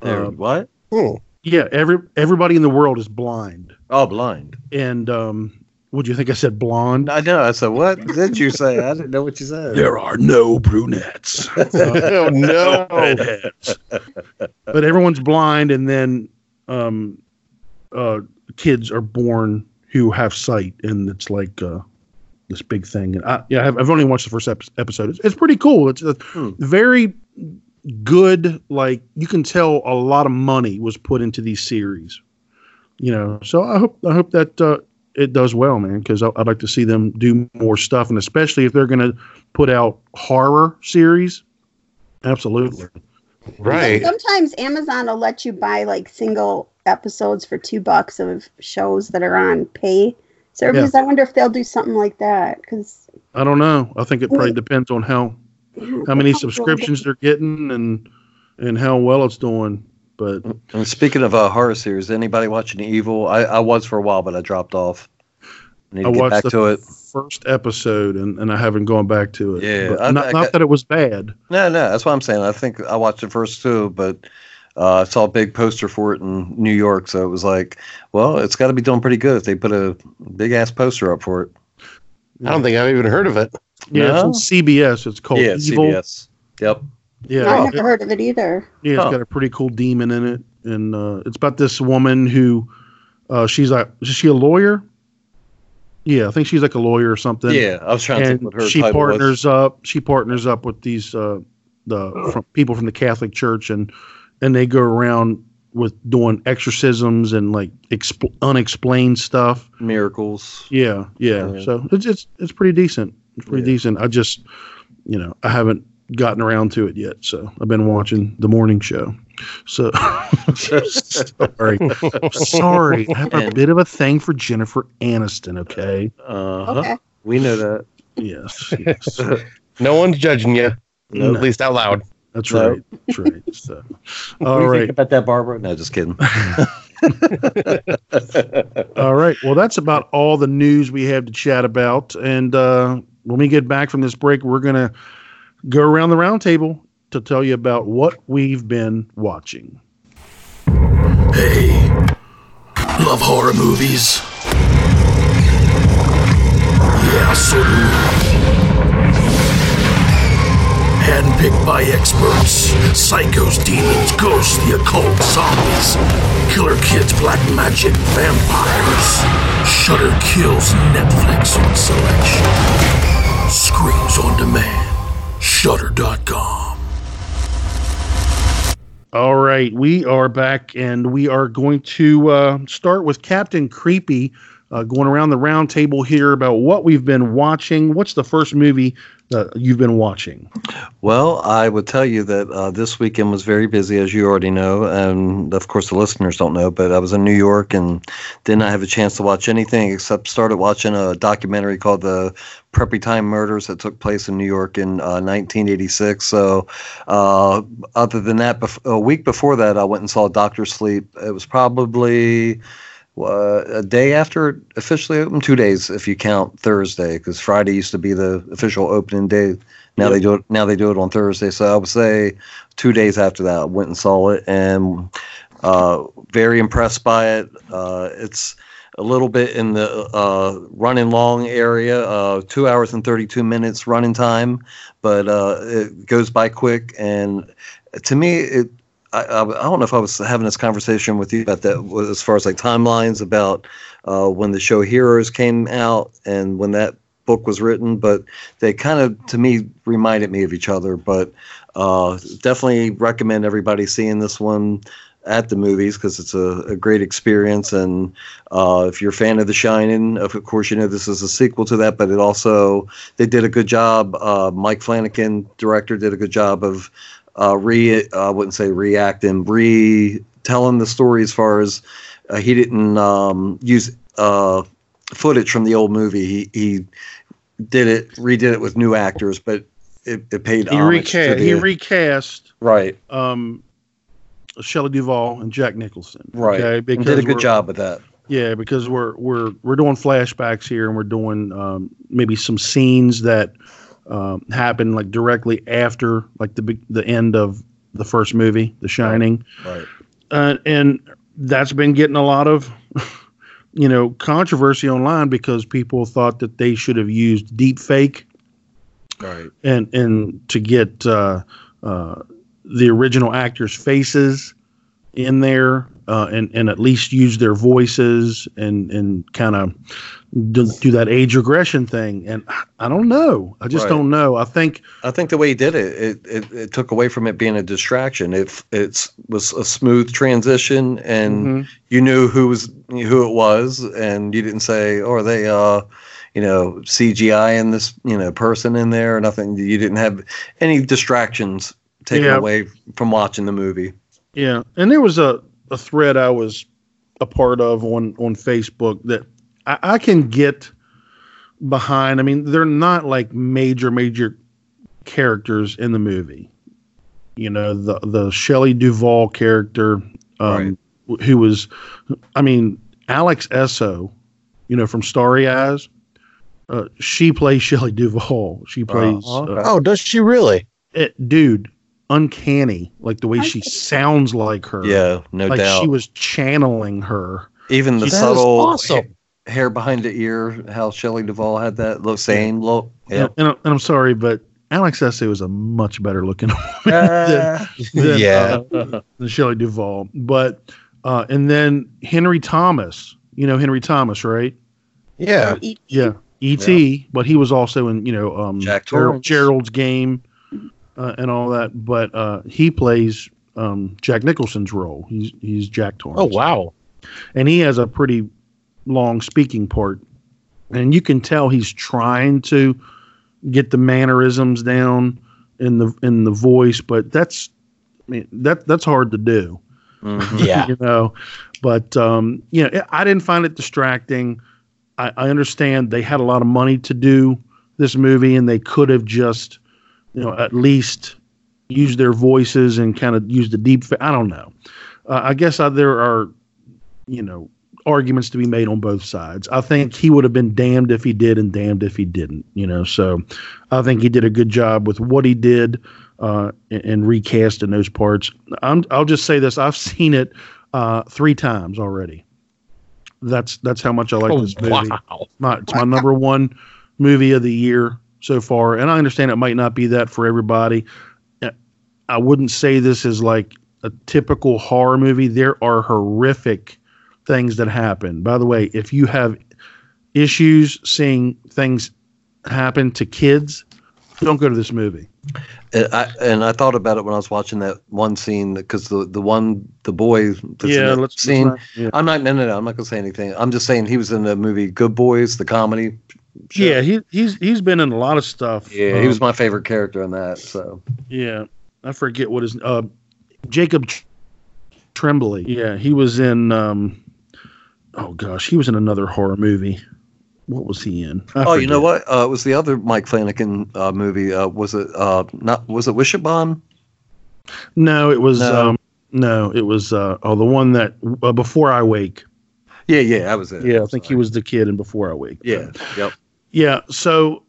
Uh,
what?
Hmm.
yeah, every everybody in the world is blind,
Oh, blind.
and um, would you think I said blonde?
I know. I said, what did you say? I didn't know what you said.
There are no brunettes. *laughs*
oh no. *laughs*
redheads. but everyone's blind, and then um, uh, kids are born who have sight, and it's like uh, this big thing. And I, yeah, I've, I've only watched the first ep- episode. It's, it's pretty cool. It's a
Hmm.
very good. Like you can tell, a lot of money was put into these series. You know, so I hope I hope that uh, it does well, man. Because I'd like to see them do more stuff, and especially if they're going to put out horror series. Absolutely.
Right.
Sometimes Amazon will let you buy like single episodes for two bucks of shows that are on pay service. I wonder if they'll do something like that because
I don't know. I think it probably depends on how how many subscriptions they're getting and and how well it's doing. But
And speaking of uh, horror series, anybody watching Evil? I, I was for a while, but I dropped off. Need to
I
get
watched
back
the
to it.
first episode and, and I haven't gone back to it.
Yeah,
But
I-
not,
I
not that it was bad.
No, no, that's what I'm saying. I think I watched the first two, but Uh, I saw a big poster for it in New York, so it was like, well, it's got to be doing pretty good if they put a big ass poster up for it.
I don't think I've even heard of it.
Yeah,
No?
it's on CBS. It's called
yeah,
Evil.
CBS. Yep.
Yeah,
I
it-
never heard of it either.
Yeah, it's
Huh.
got a pretty cool demon in it, and uh, it's about this woman who, uh, she's like, is she a lawyer? Yeah, I think she's like a lawyer or something.
Yeah, I was trying to think what her
she
title was.
partners up. She partners up with these uh, the from, people from the Catholic Church, and and they go around with doing exorcisms and like expl- unexplained stuff.
Miracles.
Yeah, yeah.
Yeah.
So it's it's it's pretty decent. It's pretty
Yeah.
decent. I just, you know, I haven't gotten around to it yet. So I've been watching the morning show. So *laughs* sorry, sorry. I have a
And-
bit of a thing for Jennifer Aniston. Okay.
Uh-huh.
Okay.
We know that.
Yes. Yes. *laughs*
No one's judging you,
No.
at least out loud.
That's
No.
right. That's right. *laughs* So,
What do you
right.
think about that, Barbara? No, just kidding. *laughs* *laughs*
All right. Well, that's about all the news we have to chat about. And uh, when we get back from this break, we're going to go around the round table to tell you about what we've been watching.
Hey, love horror movies? Yeah, so do we. Handpicked by experts, psychos, demons, ghosts, the occult, zombies, killer kids, black magic, vampires. Shudder kills Netflix on selection. Screams on demand. Shudder.com.
All right. We are back and we are going to uh, start with Captain Creepy. Uh, going around the round table here about what we've been watching. What's the first movie that you've been watching?
Well, I would tell you that uh, this weekend was very busy, as you already know, and of course the listeners don't know. But I was in New York and did not have a chance to watch anything except started watching a documentary called "The Preppy Time Murders" that took place in New York in uh, 1986. So, uh, other than that, bef- a week before that, I went and saw Doctor Sleep. It was probably uh, a day after it officially opened, two days if you count Thursday, because Friday used to be the official opening day. Now they do it. Now they do it on Thursday. So I would say two days after that, I went and saw it, and uh, very impressed by it. Uh, it's a little bit in the uh, running long area, uh, two hours and thirty-two minutes running time, but uh, it goes by quick. And to me, it I, I, I don't know if I was having this conversation with you about that as far as like timelines about uh, when the show Heroes came out and when that book was written, but they kind of to me reminded me of each other. But uh, definitely recommend everybody seeing this one at the movies because it's a, a great experience. And uh, if you're a fan of The Shining, of course you know this is a sequel to that, but it also they did a good job. Uh, Mike Flanagan, director, did a good job of uh, re I wouldn't say reacting, re telling the story as far as uh, he didn't um, use uh, footage from the old movie. He he did it, redid it with new actors, but it, it paid
He recast. He recast
right,
um, Shelley Duvall and Jack Nicholson.
right,
Okay,
and
because
did a good job with that.
Yeah, because we're we're we're doing flashbacks here, and we're doing um, maybe some scenes that um, happen like directly after like the the end of the first movie, The Shining,
Right,
uh, and that's been getting a lot of *laughs* you know controversy online because people thought that they should have used deep fake
right,
and and to get uh, uh, the original actors' faces in there uh, and and at least use their voices and and kind of do, do that age regression thing. And I don't know. I just
Right.
don't know. I think
I think the way he did it, it, it, it took away from it being a distraction. It it was a smooth transition, and
Mhm.
you knew who was who it was, and you didn't say, "Oh, are they uh, you know, CGI in this you know person in there?" or nothing. You didn't have any distractions taken
Yeah.
away from watching the movie.
Yeah, and there was a, a thread I was a part of on on Facebook that I, I can get behind. I mean, they're not like major major characters in the movie. You know, the the Shelley Duvall character, um, who was, I mean, Alex Essoe, you know, from Starry Eyes. Uh, she plays *laughs* Shelley Duvall. She plays
okay.
uh,
Oh, does she really?
it, dude, uncanny, like the way she sounds like her.
Yeah, no
like
doubt.
she was channeling her.
Even the
That is
subtle
awesome.
Ha- hair behind the ear, how Shelley Duvall had that look, same look. Yeah.
And, and, I'm- sorry, but Alex Essoe was a much better looking *laughs* woman
Uh,
than,
Yeah.
uh, than Shelley Duvall. But uh, and then Henry Thomas, you know Henry Thomas, right?
Yeah.
E-
Yeah, E.T. But he was also in you know um,
Jack
Gerald-
Torrance.
Gerald's Game uh, and all that. But uh, he plays um, Jack Nicholson's role. He's he's Jack Torrance.
Oh wow.
and he has a pretty long speaking part and you can tell he's trying to get the mannerisms down in the in the voice but that's I mean that that's hard to do *laughs*
mhm.
Yeah.
you know but um you know i didn't find it distracting I, I understand they had a lot of money to do this movie and they could have just you know at least used their voices and kind of used the deep fa- i don't know uh, i guess uh, there are you know arguments to be made on both sides i think he would have been damned if he did and damned if he didn't you know so i think he did a good job with what he did uh, and, and recast in those parts I'm, i'll just say this i've seen it uh, three times already that's that's how much i like
Oh,
this movie
wow.
my, it's my number one movie of the year so far, and I understand it might not be that for everybody. Uh, I wouldn't say this is like a typical horror movie. There are horrific things that happen. By the way, if you have issues seeing things happen to kids, don't go to this movie.
And I, and I thought about it when I was watching that one scene because the the one the boy that's in that
let's
scene.
let's not- yeah.
I'm not no no no. I'm not gonna say anything. I'm just saying he was in the movie Good Boys, the comedy. show.
Yeah, he he's he's been in a lot of stuff.
yeah. He
Um,
was my favorite character in that. So
Yeah, I forget what his uh, Jacob Tr- Tremblay. Yeah, he was in. Um, oh gosh, he was in another horror movie. What was he in? I
oh, you know what? Uh, it was the other Mike Flanagan uh, movie. Uh, was it uh, not? Was it Wishabon?
No, it was.
No.
Um, no, it was. Uh, oh, the one that uh, Before I Wake.
Yeah, yeah, that was it.
Yeah, I think he was the kid in Before I Wake.
Yeah, yep.
Yeah, so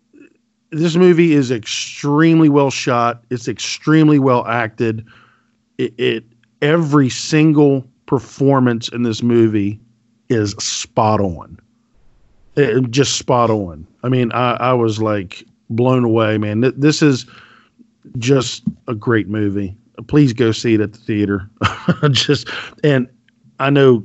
this movie is extremely well shot. It's extremely well acted. It, it every single performance in this movie is spot on. It- just spot on. I mean, I, I was like blown away, man. Th- This is just a great movie. Please go see it at the theater. *laughs* just and I know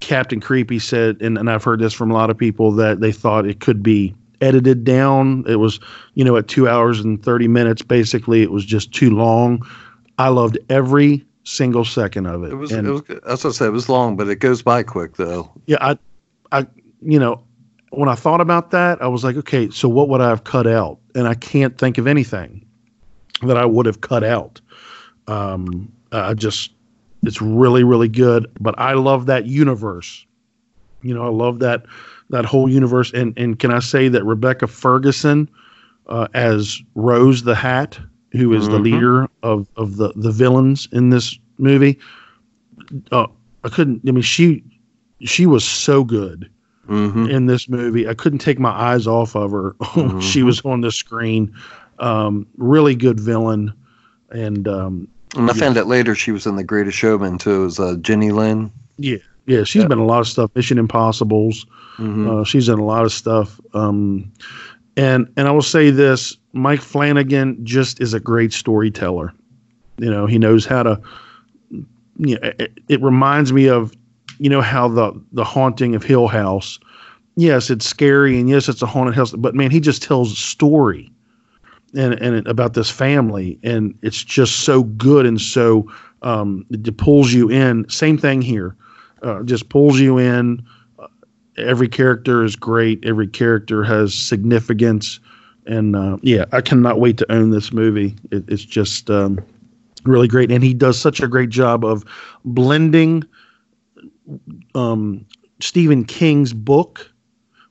Captain Creepy said, and, and I've heard this from a lot of people that they thought it could be edited down. It was, you know, at two hours and 30 minutes, basically, it was just too long. I loved every single second of it.
It was.
And,
it was. what I said. It was long, but it goes by quick though.
yeah, I, I, you know, when I thought about that, I was like, okay, so what would I have cut out? And I can't think of anything that I would have cut out. Um, I just, it's really, really good. But I love that universe. You know, I love that that whole universe. And and can I say that Rebecca Ferguson uh, as Rose the Hat, who is the
Mhm.
leader of of the the villains in this movie? Uh, I couldn't. I mean, she she was so good
Mm-hmm.
in this movie. I couldn't take my eyes off of her when *laughs* she was on the screen. Um, really good villain, and um,
And I found out later she was in The Greatest Showman too. It was uh, Jenny Lind.
yeah, yeah, she's been a lot of stuff. Mission Impossibles.
Mm-hmm.
Uh, she's in a lot of stuff. Um, and and I will say this: Mike Flanagan just is a great storyteller. You know, he knows how to. You know, it, it reminds me of, you know, how the the haunting of Hill House. Yes, it's scary, and yes, it's a haunted house. But man, he just tells a story, and and about this family, and it's just so good and so um, it pulls you in. Same thing here, uh, just pulls you in every character is great. Every character has significance, and uh, yeah, I cannot wait to own this movie. It, it's just um, really great, and he does such a great job of blending um, Stephen King's book,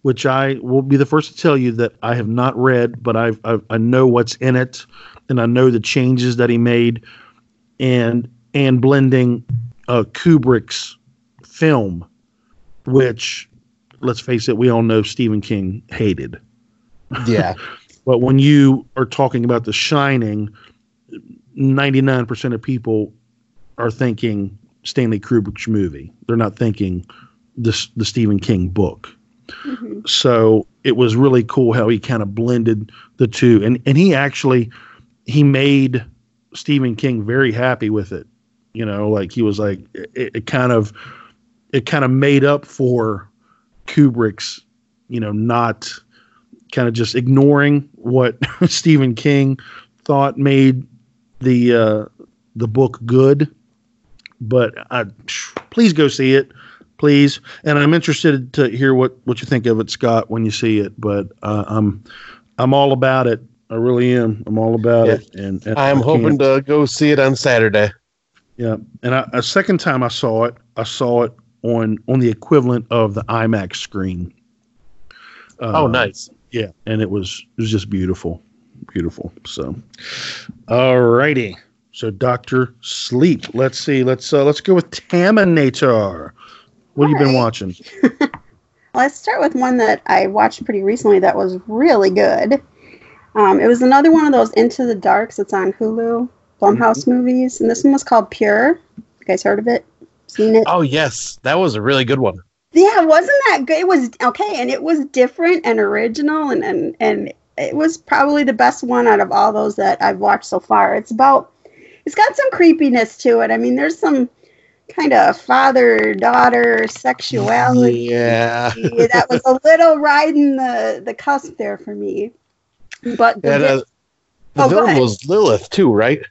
which I will be the first to tell you that I have not read, but I've, I've I know what's in it, and I know the changes that he made, and and blending uh, Kubrick's film, which let's face it, we all know Stephen King hated.
Yeah. *laughs*
But when you are talking about The Shining, 99% of people are thinking Stanley Kubrick's movie. They're not thinking this the Stephen King book.
Mhm.
So it was really cool how he kind of blended the two, and and he actually he made Stephen King very happy with it. You know, like he was like it, it kind of it kind of made up for Kubrick's, you know, not kind of just ignoring what *laughs* Stephen King thought made the uh, the book good. But I, please go see it, please. And I'm interested to hear what what you think of it, Scott, when you see it. But uh, I'm I'm all about it. I really am. I'm all about
Yeah.
it. And, and
I'm hoping to go see it on Saturday.
yeah, and I, a second time I saw it, I saw it on on the equivalent of the IMAX screen. Uh,
oh, nice.
Yeah, and it was it was just beautiful, beautiful. So, all righty. So, Doctor Sleep. Let's see. Let's uh, let's go with Taminator. What have you been
Alright.
watching? *laughs*
Let's start with one that I watched pretty recently that was really good. Um, it was another one of those Into the Darks. It's on Hulu, Blumhouse movies, and this one was called Pure. You guys heard of it? Seen it?
Oh, yes. That was a really good one.
Yeah, wasn't that good? It was okay, and it was different and original, and and and it was probably the best one out of all those that I've watched so far. It's about, it's got some creepiness to it. I mean, there's some kind of father daughter sexuality
Yeah. *laughs*
that was a little riding the the cusp there for me. But the
And, uh, the
Oh,
was Lilith, too, right?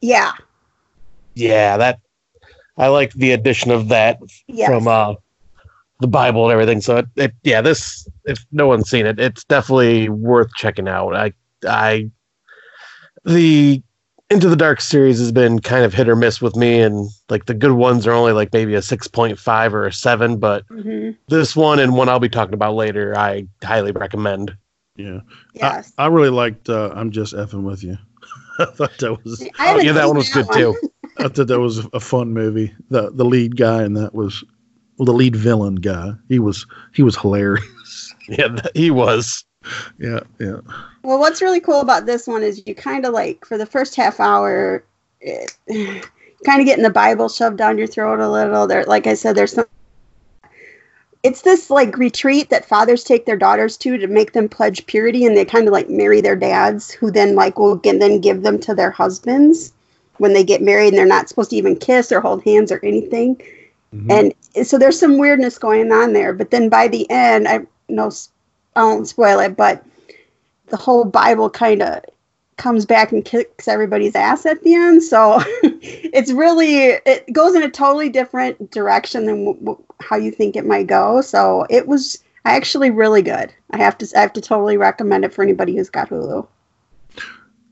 yeah,
Yeah, that. I like the addition of that
yes.
from uh, the Bible and everything. So it, it, yeah, this if no one's seen it, it's definitely worth checking out. I, I, the Into the Dark series has been kind of hit or miss with me, and like the good ones are only like maybe a six point five or a seven, but
Mhm.
this one and one I'll be talking about later, I highly recommend.
Yeah,
yes.
I, I really liked. Uh, I'm just effing with you. *laughs* I thought that was.
I
Oh, yeah, that one was good too. *laughs*
I thought that was a fun movie. The the lead guy and that was well, the lead villain guy. He was he was hilarious. *laughs*
Yeah, th- he was.
yeah, yeah.
Well, what's really cool about this one is you kind of like for the first half hour, it, *sighs* kind of getting the Bible shoved down your throat a little. There, like I said, there's some. It's this like retreat that fathers take their daughters to to make them pledge purity, and they kind of like marry their dads, who then like will get, then give them to their husbands when they get married, and they're not supposed to even kiss or hold hands or anything.
Mhm.
And so there's some weirdness going on there. But then by the end, I no, I won't spoil it, but the whole Bible kind of comes back and kicks everybody's ass at the end. So *laughs* it's really it goes in a totally different direction than w- w- how you think it might go. So it was actually really good. I have to I have to totally recommend it for anybody who's got Hulu.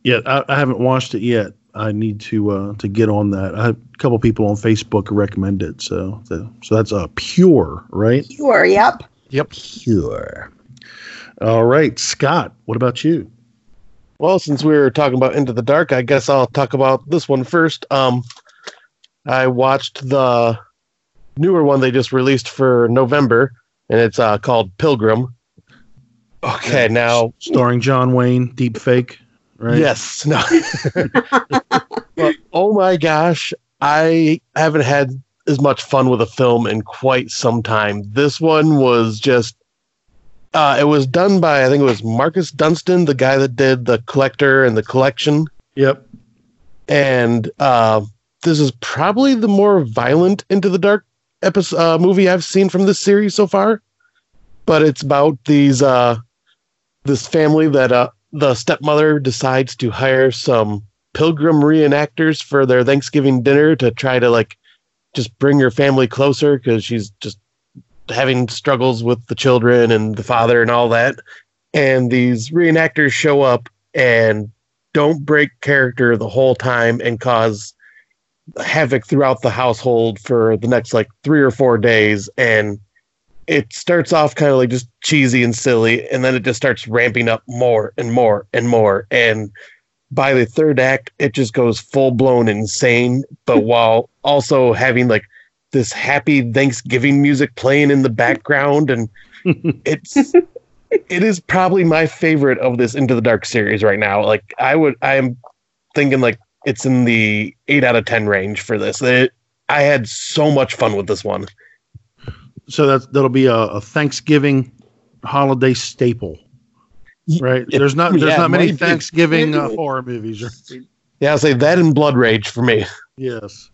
Yeah, I, I haven't watched it yet. I need to uh, to get on that. I had a couple people on Facebook recommend it. So so, so that's uh, pure, right?
Sure. Yep.
Yep.
Pure. All right, Scott. What about you?
Well, since we were talking about Into the Dark, I guess I'll talk about this one first. Um, I watched the newer one they just released for November, and it's uh, called Pilgrim. Okay, now
Starring John Wayne, deep fake, right?
Yes. *laughs* No. but, oh my gosh, I haven't had as much fun with a film in quite some time. This one was just. Uh, it was done by I think it was Marcus Dunstan, the guy that did the Collector and the Collection,
Yep.
and uh, this is probably the more violent Into the Dark episode uh, movie I've seen from this series so far. But it's about these uh, this family that uh, the stepmother decides to hire some pilgrim reenactors for their Thanksgiving dinner to try to like just bring her family closer because she's just having struggles with the children and the father and all that. And these reenactors show up and don't break character the whole time and cause havoc throughout the household for the next like three or four days. And it starts off kind of like just cheesy and silly, and then it just starts ramping up more and more and more. And by the third act, it just goes full blown insane, but *laughs* while also having like this happy Thanksgiving music playing in the background. And *laughs* it's it is probably my favorite of this Into the Dark series right now. Like I would I am thinking like it's in the eight out of ten range for this. It, I had so much fun with this one.
So that's that'll be a, a Thanksgiving holiday staple, right?
Yeah,
There's not there's
yeah,
not many
might be.
Thanksgiving uh, horror movies. right?
Yeah, I'll say that and Blood Rage for me.
Yes.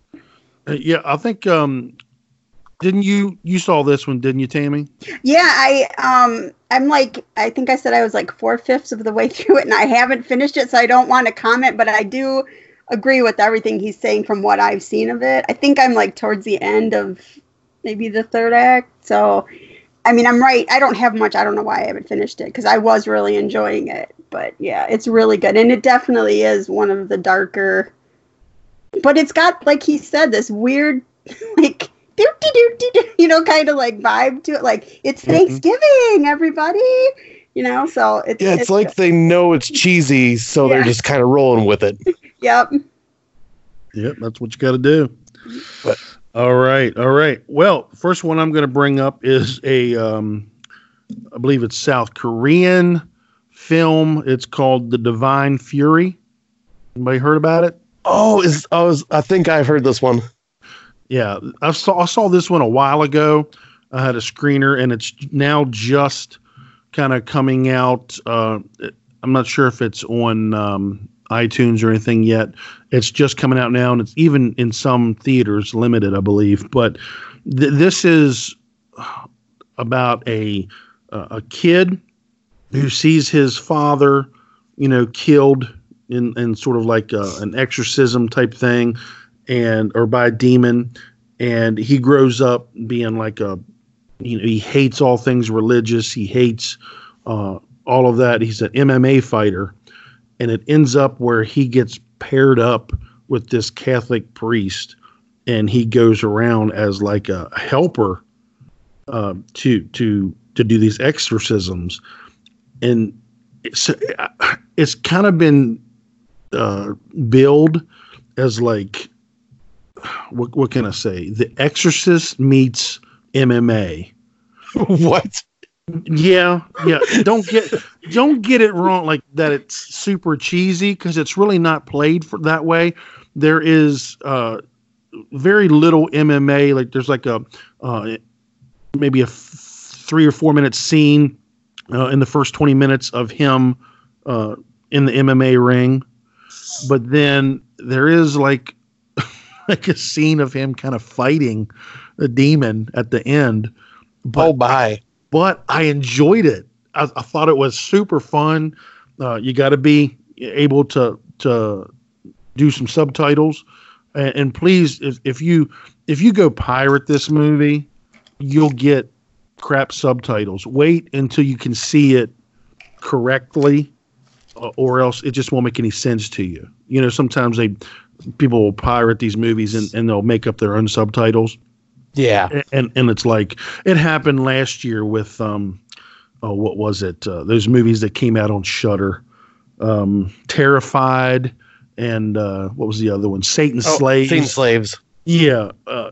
Uh, yeah, I think. Um, didn't you you saw this one? Didn't you, Tammy?
Yeah, I um I'm like I think I said I was like four fifths of the way *laughs* through it and I haven't finished it, so I don't want to comment, but I do agree with everything he's saying from what I've seen of it. I think I'm like towards the end of maybe the third act. So I mean I'm right. I don't have much. I don't know why I haven't finished it because I was really enjoying it. But yeah, it's really good. And it definitely is one of the darker but it's got like he said, this weird *laughs* like doo doo doo doo doo, you know, kind of like vibe to it. Like it's
Mhm.
Thanksgiving, everybody. You know, so it's
Yeah, it's, like they know it's cheesy, so they're just kind of rolling with it. *laughs*
yep.
Yep, that's what you got to do.
But-
all right, all right. Well, first one I'm going to bring up is a, um, I believe it's South Korean film. It's called The Divine Fury. Anybody heard about it?
Oh, is I was I think I've heard this one.
Yeah, I saw I saw this one a while ago. I had a screener, and it's now just kind of coming out. Uh, I'm not sure if it's on um, iTunes or anything yet. It's just coming out now, and it's even in some theaters limited, I believe. But th- this is about a uh, a kid who sees his father, you know, killed in in sort of like uh an exorcism type thing, and or by a demon, and he grows up being like a, you know, he hates all things religious. He hates uh, all of that. He's an MMA fighter, and it ends up where he gets paired up with this Catholic priest, and he goes around as like a helper uh, to to to do these exorcisms, and it's it's kind of been uh, billed as like what what can I say? The Exorcist meets MMA. *laughs*
what?
Yeah, yeah. Don't get don't get it wrong like that. It's super cheesy because it's really not played for that way. There is uh, very little MMA. Like there's like a uh, maybe a f- three or four minute scene uh, in the first twenty minutes of him uh, in the MMA ring, but then there is like *laughs* like a scene of him kind of fighting a demon at the end. But
oh, bye.
but I enjoyed it. I, I thought it was super fun. Uh, you got to be able to to do some subtitles, and, and please, if, if you if you go pirate this movie, you'll get crap subtitles. Wait until you can see it correctly, uh, or else it just won't make any sense to you. You know, sometimes they people will pirate these movies and, and they'll make up their own subtitles
Yeah.
and and it's like it happened last year with um oh what was it? Uh, those movies that came out on Shudder um Terrified and uh what was the other one? Satan
Oh,
Slaves.
Satan slaves.
yeah uh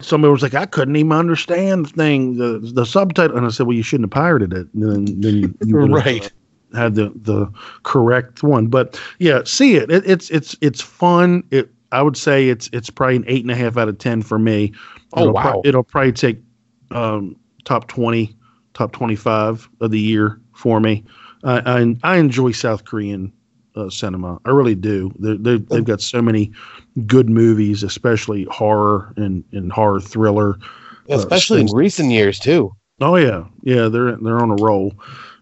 somebody was like I couldn't even understand the thing the the subtitle. And I said well you shouldn't have pirated it. And then then you, you
Right.
uh, had the the correct one. But yeah see it, it it's it's it's fun. It I would say it's it's probably an eight and a half out of ten for me
Oh,
it'll
wow.
prob- it'll probably take um, top twenty, top twenty-five of the year for me. I I, I enjoy South Korean uh, cinema. I really do. They they they've got so many good movies, especially horror and, and horror thriller.
Especially in recent years too.
Oh yeah, yeah. They're they're on a roll.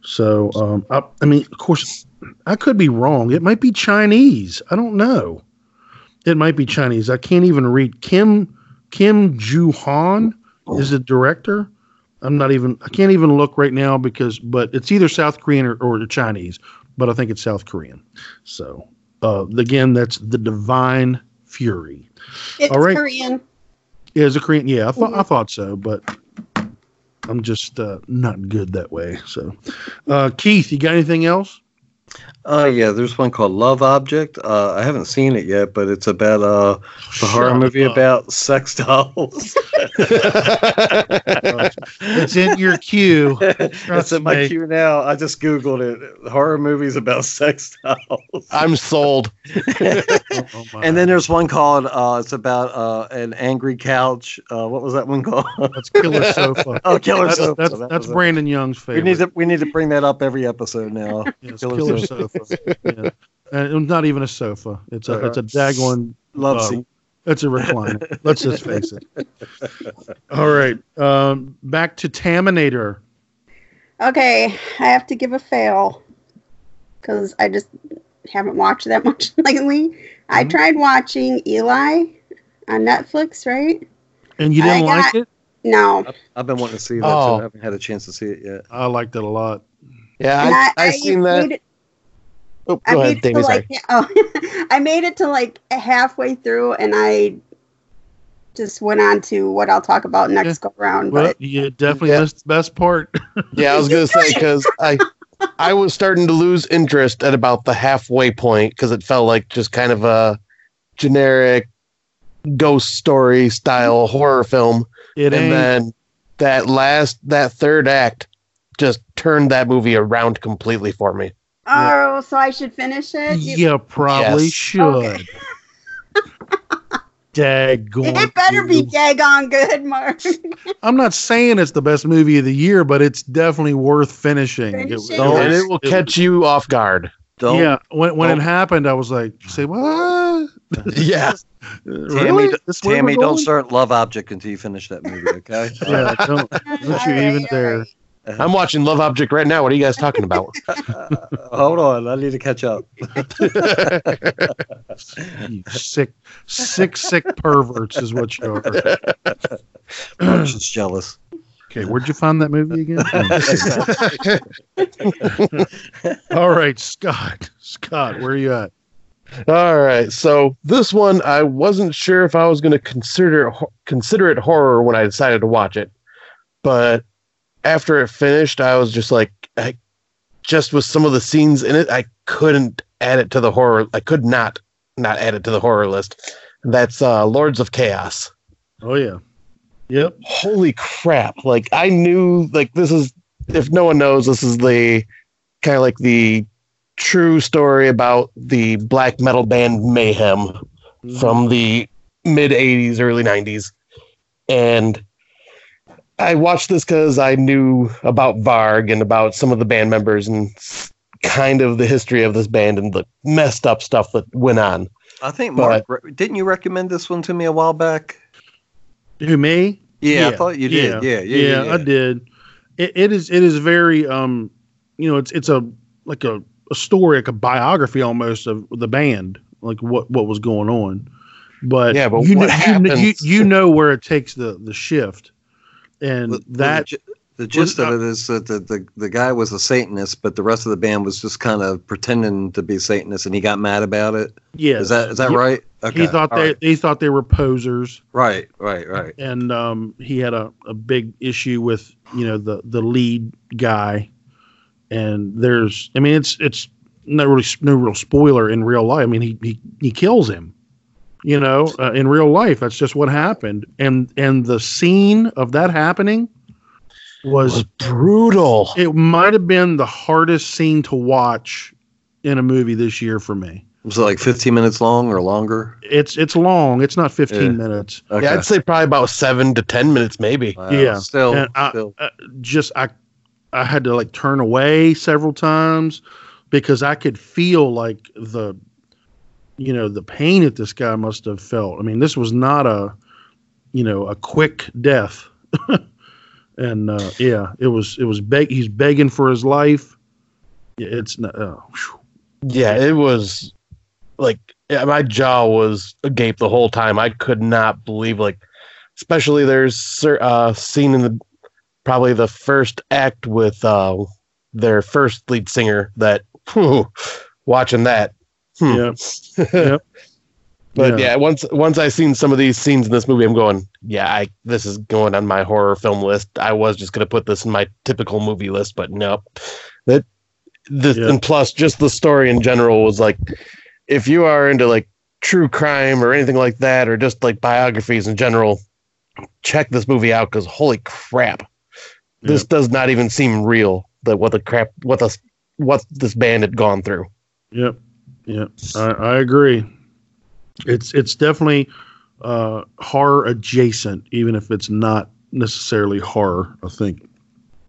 So um, I, I mean, of course, I could be wrong. It might be Chinese. I don't know. It might be Chinese. I can't even read. Kim Kim Joo-hwan is the director. I'm not even. I can't even look right now because, but it's either South Korean or, or Chinese. But I think it's South Korean. So uh, again, that's the Divine Fury.
It's
All right.
Korean.
Yeah, is a Korean? Yeah, I thought I thought so, but I'm just uh, not good that way. So, uh, Keith, you got anything else?
Oh yeah, there's one called Love Object. Uh, I haven't seen it yet, but it's about uh, a horror movie
up.
about sex dolls. *laughs*
It's in your queue. *laughs*
it's
Trust
in my
me.
queue now. I just googled it. Horror movies about *laughs* sex dolls.
I'm sold.
Oh,
and then there's one called uh, it's about uh, an angry couch. Uh, what was that one called?
that's Killer Sofa.
oh, Killer
That's,
Sofa.
that's,
That
that's
was it.
Brandon Young's
We
favorite.
need to we need to bring that up every episode now.
Yes,
Killer
Killer,
Sofa.
Sofa. *laughs* Yeah. And it's not even a sofa. It's a it's a daggone
Love seat.
It's a recliner. Let's just face it. *laughs* All right. Um, back to Taminator.
Okay, I have to give a fail because I just haven't watched that *laughs* much lately. I
Mhm.
tried watching Eli on Netflix, right?
And you didn't
I
like
got-
it?
No,
I've been wanting to see that.
Oh.
Too. I haven't had a chance to see it yet.
I liked it a lot.
Yeah,
And
I, I, seen that.
Made it-
Oh,
I
go
made
ahead,
it to
Davey. Sorry.
like *laughs* oh, *laughs* I made it to like halfway through, and I just went on to what I'll talk about next go round.
Well,
But
you definitely
Yeah.
missed the best part.
Yeah, I was gonna say *laughs* because I I was starting to lose interest at about the halfway point because it felt like just kind of a generic ghost story style mm-hmm. horror film,
It
and
ain't.
then that last that third act just turned that movie around completely for me.
Oh, so I should finish it. You-
you probably
Yes.
should.
Okay. *laughs*
Daggone.
It better be
you.
daggone good, Mark. *laughs*
I'm not saying it's the best movie of the year, but it's definitely worth finishing. It-
it.
it
and it will
it-
catch you off guard.
Don't
yeah, when when it
don't-
happened, I was like, "Say what? *laughs*
Yeah,
really? This way
Tammy, don't
going?
start Love Object until you finish that movie, okay?
Yeah, don't, don't you
All
even
right,
dare.
all right.
I'm watching Love Object right now. What are you guys talking about?
Uh, *laughs* hold on, I need to catch up. *laughs*
You sick, sick, sick perverts is what you are.
Mark's just jealous.
Okay, where'd you find that movie again? *laughs* All right, Scott. Scott, where are you at?
All right, so this one I wasn't sure if I was going to consider consider it horror when I decided to watch it, but after it finished, I was just like, I just with some of the scenes in it, I couldn't add it to the horror. I could not not add it to the horror list. That's uh, Lords of Chaos.
Oh yeah. Yep.
Holy crap! Like I knew, like this is if no one knows, this is the kind of like the true story about the black metal band Mayhem from the mid 80s early 90s and i watched this because i knew about varg and about some of the band members and kind of the history of this band and the messed up stuff that went on
I think Mark, re- didn't you recommend this one to me a while back?
Who me?
Yeah, I thought you did. Yeah, yeah, yeah. yeah,
I did. It, it is. It is very. Um, you know, it's it's a like a, a story, like a biography almost of the band, like what what was going on. But
Yeah, but
you
what
know, you,
happens-
you know where it takes the the shift, and
Well,
that
the, the gist of it is that the, the the guy was a Satanist, but the rest of the band was just kind of pretending to be Satanists, and he got mad about it.
yeah,
Is that is that
He-
right?
He thought
all
they
right.
they thought they were posers.
right, right, right.
and um, he had a, a big issue with you know the the lead guy and there's i mean it's it's no really no real spoiler in real life i mean he he, he kills him you know uh, in real life that's just what happened and and the scene of that happening was
was brutal
it might have been the hardest scene to watch in a movie this year for me
Was it like 15 minutes long or longer?
it's it's long it's not 15
Yeah.
minutes
Okay.
yeah i'd say probably about seven to ten minutes maybe
Wow,
yeah.
Still,
And I-
still.
uh, just I I had to like turn away several times because I could feel like the you know the pain that this guy must have felt. I mean, this was not a you know a quick death, *laughs* and uh, yeah, it was it was beg he's begging for his life. It's not. Whew.
Yeah, it was like my jaw was agape the whole time. I could not believe like, especially there's uh scene in the probably the first act with uh their first lead singer that *laughs* whew, watching that. Hmm.
yeah, *laughs* Yep.
But
Yeah.
yeah. once once I seen some of these scenes in this movie, I'm going, yeah, I this is going on my horror film list. I was just gonna put this in my typical movie list, but nope. That the,
Yeah.
and plus just the story in general was like if you are into like true crime or anything like that or just like biographies in general check this movie out because holy crap this does not even seem real that what the crap what the what this band had gone through
Yep. Yep. I, I agree. It's it's definitely uh, horror adjacent, even if it's not necessarily horror. I think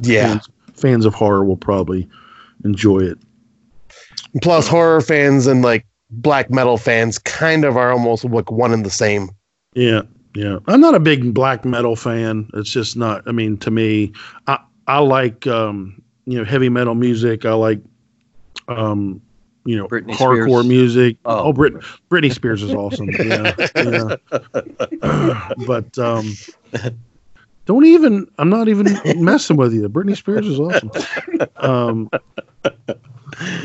yeah
fans, fans of horror will probably enjoy it.
plus horror fans and like black metal fans kind of are almost like one and the same
Yeah, yeah. I'm not a big black metal fan. It's just not. I mean, to me, I I like um, you know heavy metal music. I like um, you know
Britney
hardcore
Spears.
music.
Oh.
Oh, Brit Britney Spears is awesome. Yeah, yeah. *laughs* but um, don't even. I'm not even messing with you. Britney Spears is awesome. Um,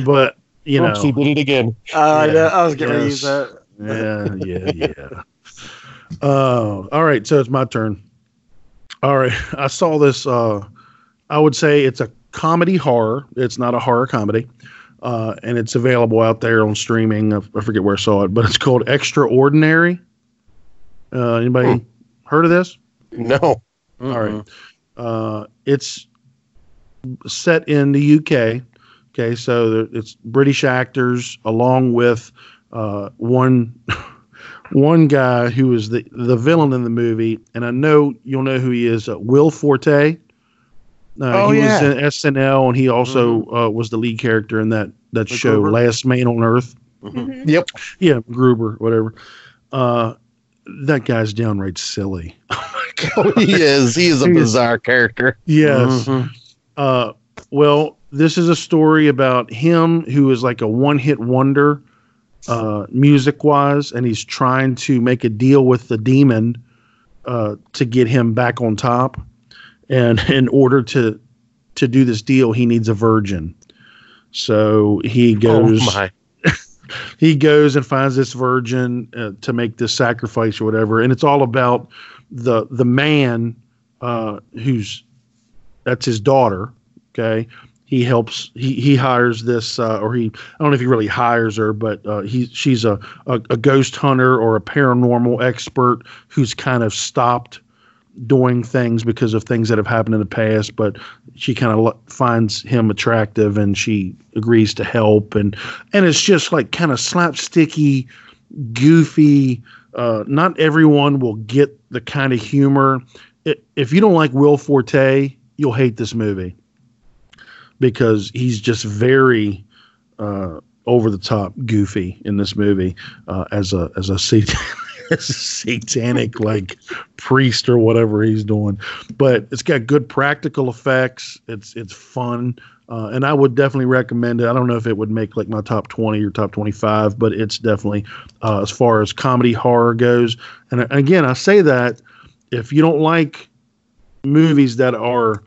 but you know,
Oops, he did it again
Uh,
Yeah,
yeah, I was going to
yes.
use that.
yeah, yeah, yeah. Uh, all right, so it's my turn. All right, I saw this. Uh, I would say it's a comedy horror. It's not a horror comedy, uh, and it's available out there on streaming. I, I forget where I saw it, but it's called Extraordinary. Uh, anybody heard of this?
no
All right. Uh, it's set in the UK. Okay, so there- it's British actors along with uh, one *laughs* one guy who is the the villain in the movie, and I know you'll know who he is. Uh, Will Forte. Uh,
Oh,
he
yeah.
was in SNL, and he also uh, was the lead character in that that
The
show,
Gruber?
Last Man on Earth.
Mhm.
yep
Yeah, Gruber, whatever. Uh, that guy's downright silly. *laughs*
oh, my God. he is he is a
He is-
bizarre character
Yes.
Mhm.
Uh, well, this is a story about him who is like a one hit wonder, uh, music wise, and he's trying to make a deal with the demon uh, to get him back on top. And *laughs* in order to to do this deal, he needs a virgin. So he goes
oh *laughs*
he goes and finds this virgin uh, to make this sacrifice or whatever. And it's all about the the man uh who's that's his daughter okay? He helps he he hires this uh, or he i don't know if he really hires her but uh, he she's a, a a ghost hunter or a paranormal expert who's kind of stopped doing things because of things that have happened in the past but she kind of finds him attractive and she agrees to help. And and it's just like kind of slapsticky goofy uh not everyone will get the kind of humor. I if you don't like will forte you'll hate this movie because he's just very uh over the top goofy in this movie uh as a as a a *laughs* satanic like priest or whatever he's doing but it's got good practical effects it's it's fun uh, and I would definitely recommend it. I don't know if it would make like my top 20 or top 25, but it's definitely uh, as far as comedy horror goes. And uh, again, I say that if you don't like movies that are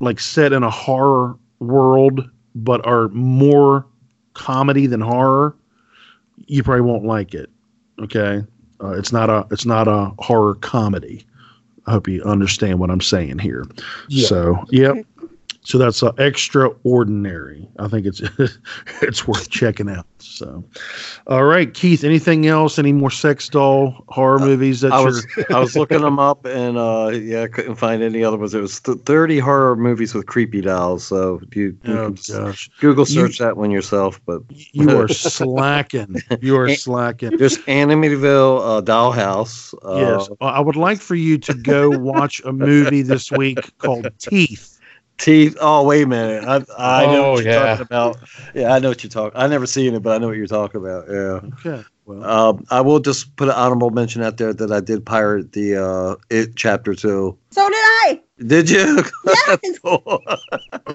like set in a horror world but are more comedy than horror, you probably won't like it. Okay, uh, it's not a it's not a horror comedy. I hope you understand what I'm saying here.
Yeah.
So, yep. So that's uh, extraordinary. I think it's *laughs* it's worth checking out. So, all right, Keith. Anything else? Any more sex doll horror movies that
I
you're?
was I was looking *laughs* them up and uh, yeah, I couldn't find any other ones. It was th- thirty horror movies with creepy dolls. So you, you
oh
can
gosh,
Google
You-
search that one yourself. But
you *laughs* are slacking. You are slacking.
there's Amityville uh, Dollhouse. Uh,
Yes, I would like for you to go watch a movie this week called Teeth.
Teeth. Oh wait a minute. I, I know
Oh,
what you're
yeah.
talking about. Yeah, I know what you're talking. I never seen it, but I know what you're talking about. Yeah.
Okay. Well,
Um, I will just put an honorable mention out there that I did pirate the uh, It Chapter Two.
So did I.
Did you? *laughs*
Yes. *laughs*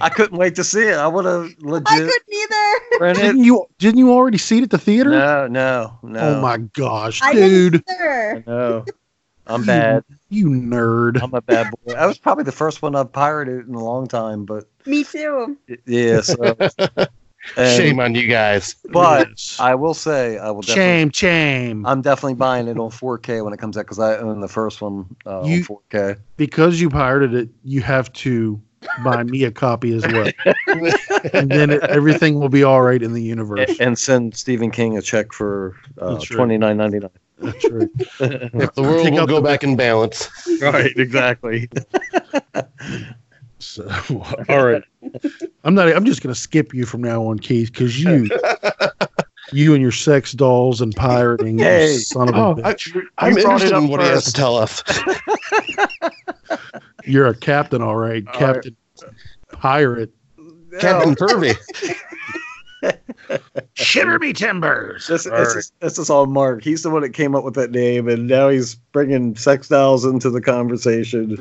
I couldn't wait to see it. I would have legit.
I couldn't either.
rented.
didn't you didn't you already see it at the theater?
No, no, no.
Oh my gosh,
I
dude,
didn't either.
No, I'm bad.
you nerd.
I'm a bad boy. I was probably the first one I've pirated in a long time, but
Me too.
yeah. So, *laughs* and-
Shame on you guys.
But I will say, I will
shame, shame.
I'm definitely buying it on 4K when it comes out because I own the first one uh,
You-
on 4K.
because you pirated it, you have to buy me a copy as well, and then it, everything will be all right in the universe.
and send Stephen King a check for uh, twenty nine ninety nine.
That's right.
If the world
Take
will go
the-
back in balance. *laughs*
Right, exactly. *laughs*
So, *laughs* all right. I'm not. I'm just gonna skip you from now on, Keith, because you, you and your sex dolls and pirating, you
Hey.
son of a
Oh,
bitch.
I'm
You
interested in what he has to tell us.
You're a captain, all right,
All
Captain Pirate.
Captain Pervy.
Shitter me timbers.
This,
All
this,
right.
is, this is all Mark. He's the one that came up with that name, and now he's bringing sex dolls into the conversation.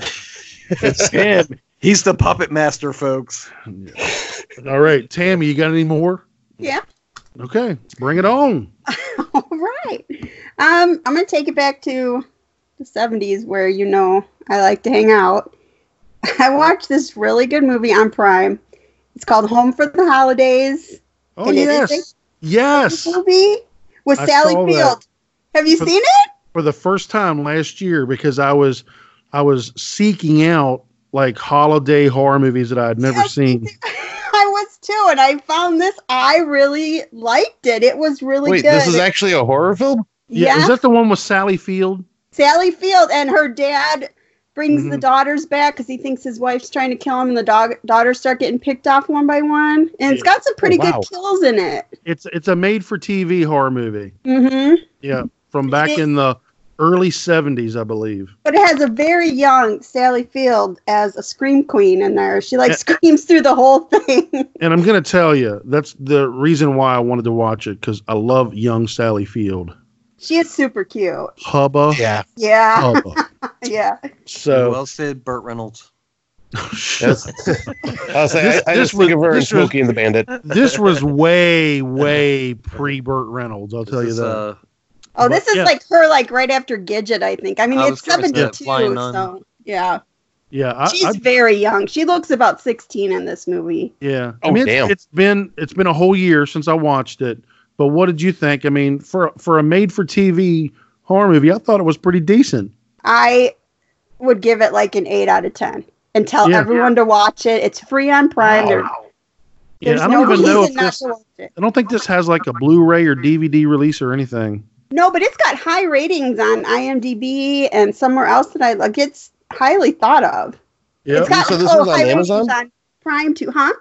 It's *laughs* him. He's the puppet master, folks.
All right, Tammy, you got any more?
Yeah.
Okay, bring it on. *laughs*
All right. Um, I'm gonna take it back to the 70s, where you know I like to hang out. *laughs* I watched this really good movie on Prime. It's called Home for the Holidays.
Oh
And it is
yes, yes.
Movie with
I
Sally
saw that.
Field. Have you
For-
seen it?
For the first time last year, because I was, I was seeking out like holiday horror movies that I had never
Yes.
seen. *laughs*
I was too, and I found this. I really liked it. It was really
Wait,
good.
this is actually a horror film?
Yeah,
yeah,
is that the one with Sally Field?
Sally Field and her dad brings the
Mhm.
daughters back because he thinks his wife's trying to kill him, and the dog daughters start getting picked off one by one. And it's got some pretty
Oh, wow.
good kills in it.
It's it's a made for TV horror movie.
hmm
Yeah, from back
is.
in the early '70s, I believe.
But it has a very young Sally Field as a scream queen in there. She like screams through the whole thing. *laughs*
And I'm gonna tell you, that's the reason why I wanted to watch it because I love young Sally Field.
She is super cute.
Hubba,
Yeah.
Yeah,
hubba. *laughs*
yeah.
So
well said, Burt Reynolds.
That's, *laughs* I was saying,
This-
I, I
this
just think
was-
of her and
this was-
Smokey and the Bandit.
this was way, way pre Burt Reynolds. I'll tell you
is,
that.
uh,
Oh, this is
yeah.
like her like right after Gidget, I think. I mean,
I
it's
was gonna say,
seventy two,
Flying Nun.
so yeah.
yeah, I,
She's
I,
very young. She looks about sixteen in this movie.
yeah. I
Oh,
mean, it's,
damn.
it's been it's been a whole year since I watched it. But what did you think? I mean, for for a made for TV horror movie, I thought it was pretty decent.
I would give it like an eight out of ten and tell
Yeah.
everyone to watch it. It's free on Prime. There-
Yeah,
there's
I
no
don't even know if
reason not
this.
to watch it.
I don't think this has like a Blu-ray or DVD release or anything.
No, but it's got high ratings on IMDb and somewhere else that I look. It's highly thought of.
Yeah,
It's got
So this
oh,
is on
high ratings
Amazon?
on Prime too, huh?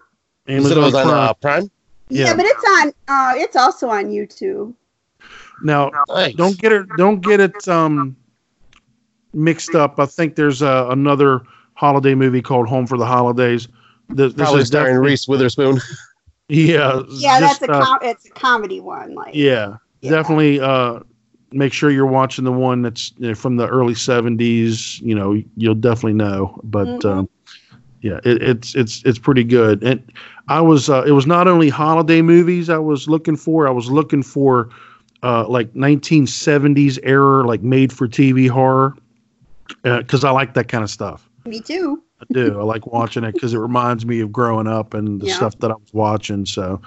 You said it was on uh, Prime?
Yeah.
Yeah.
but it's on. Uh, it's also on YouTube.
Now,
Nice.
don't get it don't get it um mixed up. I think there's uh, another holiday movie called Home for the Holidays. This, this
Probably
is
starring Reese Witherspoon. *laughs*
Yeah,
Yeah,
just,
that's a
uh,
it's a comedy one. Like
yeah,
Yeah.
definitely. Uh, make sure you're watching the one that's you know, from the early '70s. You know, you'll definitely know. But
Mhm.
um, yeah, it, it's it's it's pretty good. And I was uh, it was not only holiday movies I was looking for. I was looking for uh, like 1970s era, like made for TV horror, because I like that kind of stuff.
me too.
I do. I like watching it because it reminds me of growing up and the
Yeah.
stuff that I was watching. So,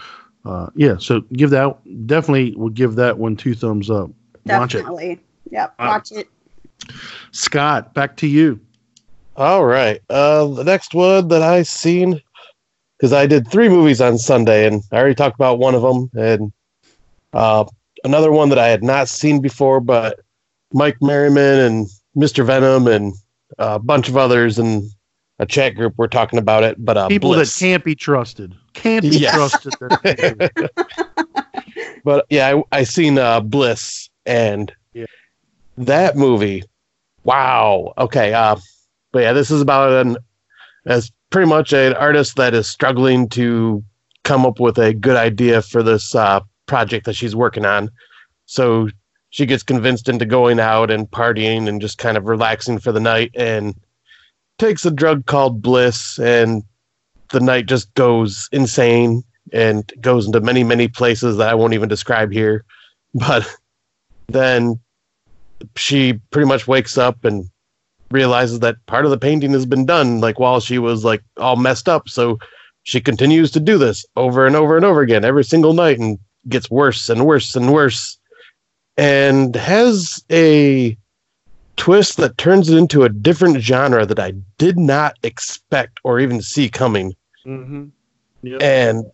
uh, yeah. So give that definitely would give that one two thumbs up. Watch it,
Definitely. Yep.
Wow.
Watch it.
Scott. Back to you.
All right. Uh, the next one that I seen, because I did three movies on Sunday, and I already talked about one of them, and uh, another one that I had not seen before, but Mike Merriman and Mr. Venom and a bunch of others and a chat group were talking about it. But uh,
People
Bliss.
that can't be trusted. Can't be trusted. *laughs*
but yeah, I, I seen uh, Bliss and
Yeah.
that movie. Wow. Okay. Uh, but yeah, this is about an as pretty much an artist that is struggling to come up with a good idea for this uh, project that she's working on. So she gets convinced into going out and partying and just kind of relaxing for the night and takes a drug called Bliss and the night just goes insane and goes into many many places that I won't even describe here. *laughs* But then she pretty much wakes up and realizes that part of the painting has been done like while she was like all messed up. So she continues to do this over and over and over again every single night and gets worse and worse and worse and has a twist that turns it into a different genre that I did not expect or even see coming.
Mm-hmm. Yep.
And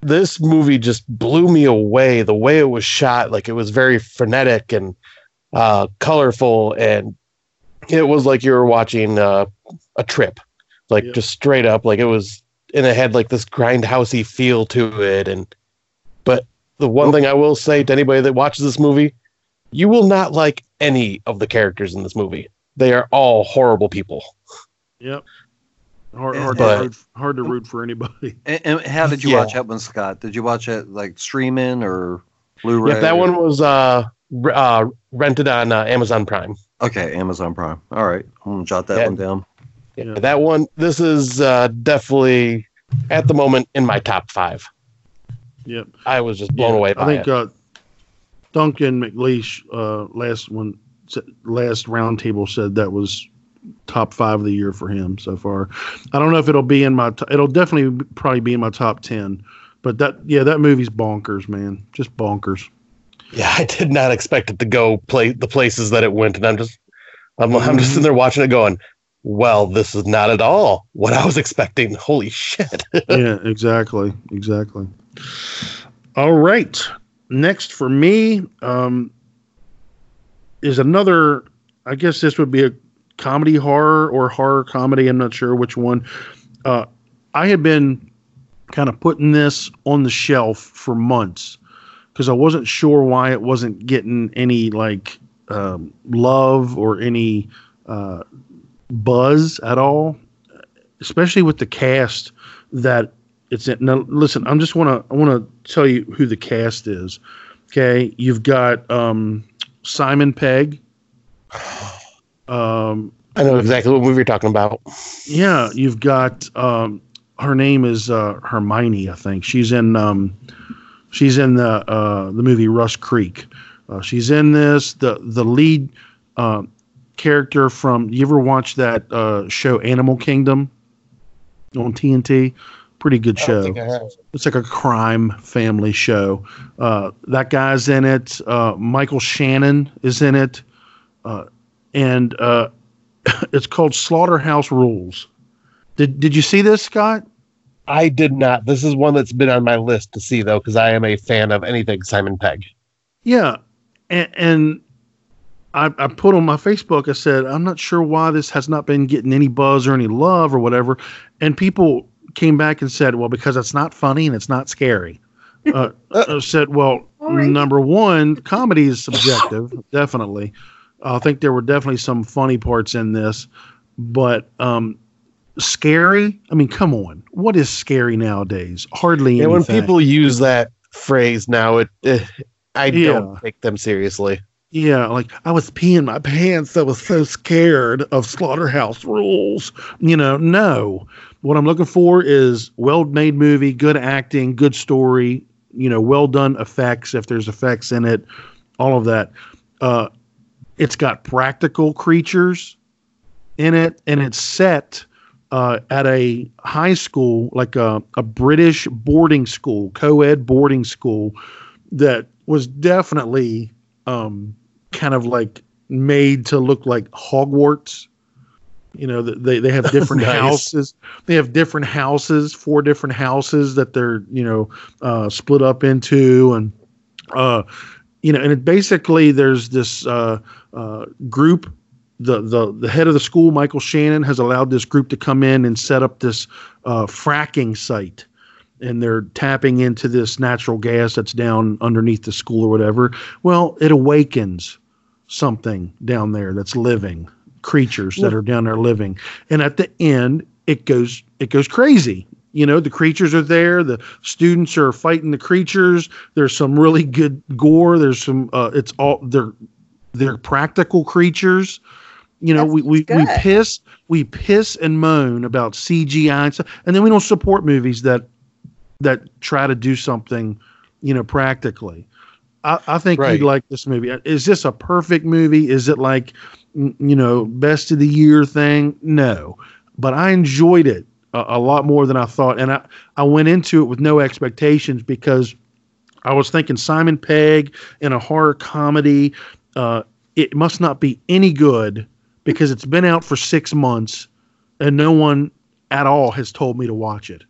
this movie just blew me away. The way it was shot, like it was very frenetic and uh, colorful, and it was like you were watching uh, a trip, like
Yep.
just straight up. Like it was, and it had like this grindhousey feel to it. And but the one thing I will say to anybody that watches this movie, you will not like any of the characters in this movie. They are all horrible people.
Yep. Hard, hard,
but-
to root, hard to root for anybody. *laughs*
And, and how did you
Yeah.
watch that one, Scott? Did you watch it like streaming or Blu-ray?
Yeah, that one was uh, uh rented on uh, Amazon Prime.
Okay, Amazon Prime. All right, I'm gonna jot that
Yeah.
one down.
Yeah,
Yeah.
that one. This is uh, definitely at the moment in my top five.
Yep.
I was just blown
Yeah,
away by
I think
it.
uh, Duncan McLeish uh, last one last roundtable said that was top five of the year for him so far. I don't know if it'll be in my. T- it'll definitely probably be in my top ten. But that yeah, that movie's bonkers, man. Just bonkers.
Yeah, *laughs* I did not expect it to go play the places that it went, and I'm just, I'm, I'm just sitting there watching it, going, "Well, this is not at all what I was expecting." Holy shit! *laughs*
yeah, exactly, exactly. All right. Next for me um, is another. I guess this would be a comedy horror or horror comedy. I'm not sure which one. Uh, I had been kind of putting this on the shelf for months because I wasn't sure why it wasn't getting any like um, love or any uh, buzz at all, especially with the cast that it's in. Now, listen, I'm just want to I want to tell you who the cast is. Okay, you've got um, Simon Pegg. *sighs* Um,
I know exactly what movie you're talking about.
yeah, you've got um, her name is uh, Hermione, I think. She's in um, she's in the uh, the movie Rust Creek. Uh, she's in this. The the lead uh, character from you ever watch that uh, show Animal Kingdom on TNT? Pretty good show.
think I have.
It's like a crime family show. Uh, that guy's in it. Uh, Michael Shannon is in it, uh, and uh, *laughs* it's called Slaughterhouse Rulez. Did Did you see this, Scott?
I did not. This is one that's been on my list to see though, because I am a fan of anything Simon Pegg.
Yeah, and, and I, I put on my Facebook. I said I'm not sure why this has not been getting any buzz or any love or whatever, and people came back and said, well, because it's not funny and it's not scary. Uh, *laughs* I said, well,
All right.
number one, comedy is subjective, definitely. I think there were definitely some funny parts in this, but um, scary. I mean, come on, what is scary nowadays? Hardly
And when people use that phrase now, it, eh, I
Yeah.
don't take them seriously.
Yeah, like I was peeing my pants. I was so scared of slaughterhouse rules. You know, no. What I'm looking for is well-made movie, good acting, good story. You know, well done effects if there's effects in it, all of that. Uh, it's got practical creatures in it, and it's set uh, at a high school, like a, a British boarding school, co-ed boarding school, that was definitely um, kind of like made to look like Hogwarts. You know, they they have *laughs* different
Nice.
houses. They have different houses, four different houses that they're you know uh, split up into, and uh, you know, and it basically there's this uh, uh, group. The, the the head of the school, Michael Shannon, has allowed this group to come in and set up this uh, fracking site and they're tapping into this natural gas that's down underneath the school or whatever. Well, it awakens something down there that's living, creatures that are down there living. And at the end, it goes it goes crazy. You know, the creatures are there, the students are fighting the creatures. There's some really good gore. There's some uh it's all they're they're practical creatures. You know,
That
we, we,
sounds
we piss we piss and moan about CGI and stuff, and then we don't support movies that that try to do something, you know, practically. I, I think
Right.
you'd like this movie. Is this a perfect movie? Is it like, you know, best of the year thing? No, but I enjoyed it a, a lot more than I thought, and I I went into it with no expectations because I was thinking Simon Pegg in a horror comedy. Uh, it must not be any good because it's been out for six months and no one at all has told me to watch it.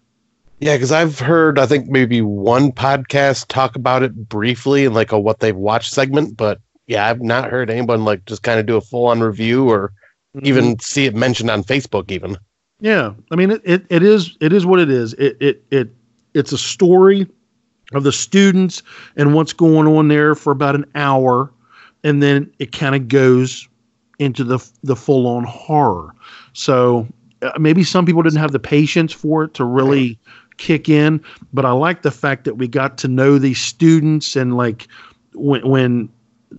Yeah, because I've heard I think maybe one podcast talk about it briefly in like a what they've watched segment, but yeah, I've not heard anyone like just kind of do a full on review or mm-hmm. even see it mentioned on Facebook even.
Yeah, I mean it, it, it is it is what it is. It it it it's a story of the students and what's going on there for about an hour, and then it kind of goes into the the full on horror. So uh, maybe some people didn't have the patience for it to really kick in, but I like the fact that we got to know these students and like when when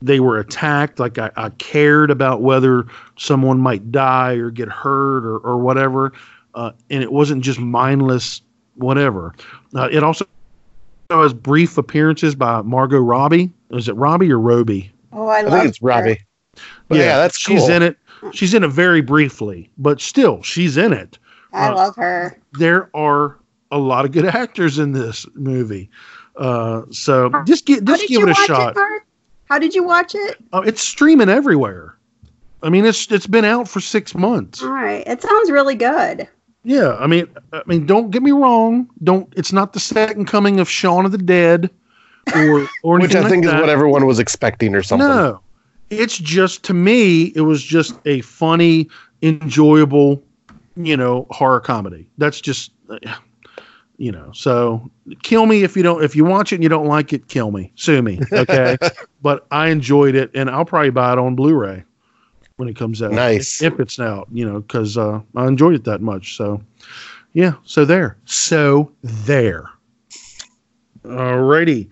they were attacked like I, I cared about whether someone might die or get hurt or, or whatever uh, and it wasn't just mindless whatever uh, it also has brief appearances by margot robbie is it robbie or roby
Oh, I,
I
love
think it's
her.
Robbie. But yeah, that's
she's
cool.
in it she's in it very briefly but still she's in it
I
Uh,
love her.
there are a lot of good *laughs* actors in this movie uh, so just get just give it a
watch
shot
it, How did you watch it?
Oh, it's streaming everywhere. I mean, it's it's been out for six months.
All right, it sounds really good.
Yeah, I mean, I mean, don't get me wrong. Don't. It's not the second coming of Shaun of the Dead, or or *laughs*
Which
anything
I
like
think is
that.
what everyone was expecting or something.
No, it's just to me, it was just a funny, enjoyable, you know, horror comedy. That's just, you know. So kill me if you don't. If you watch it and you don't like it, kill me, sue me. Okay, *laughs* but I enjoyed it, and I'll probably buy it on Blu-ray when it comes out.
Nice.
if it's out, you know, because uh, I enjoyed it that much. So, yeah. So there. So there. Alrighty.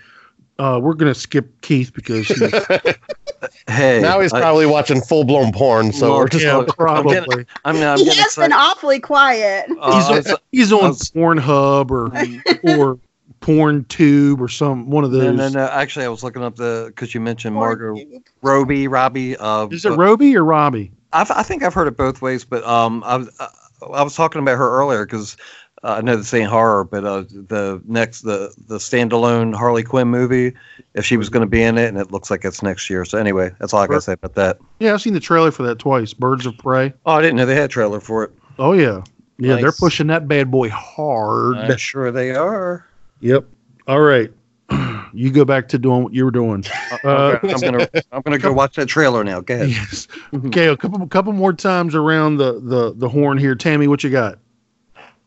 Uh, we're gonna skip Keith because he's *laughs*
Hey,
Now he's
I-
probably watching full blown porn, so
Well,
we're just
yeah,
I'm
probably.
getting- I'm, I'm
he
getting
has been awfully quiet.
Uh,
he's, on, he's on
was-
Pornhub or *laughs* or PornTube or some one of those.
no, no, no. Actually, I was looking up the because you mentioned Margot Robbie, Robbie. Uh,
Is it
but
Roby or Robbie?
I've, I think I've heard it both ways, but um, I was uh, I was talking about her earlier because uh, I know this ain't horror, but uh, the next the the standalone Harley Quinn movie, if she was going to be in it, and it looks like it's next year. So anyway, that's all I got to say about that.
Yeah, I've seen the trailer for that twice. Birds of Prey.
Oh, I didn't know they had a trailer for it.
Oh yeah, yeah. They're pushing that bad boy hard.
I'm sure they are.
Yep. All right. *clears throat* You go back to doing what you were doing. Uh,
Okay, I'm gonna I'm gonna go watch that trailer now. Go ahead.
yes. Okay, a couple couple more times around the the the horn here. Tammy, what you got?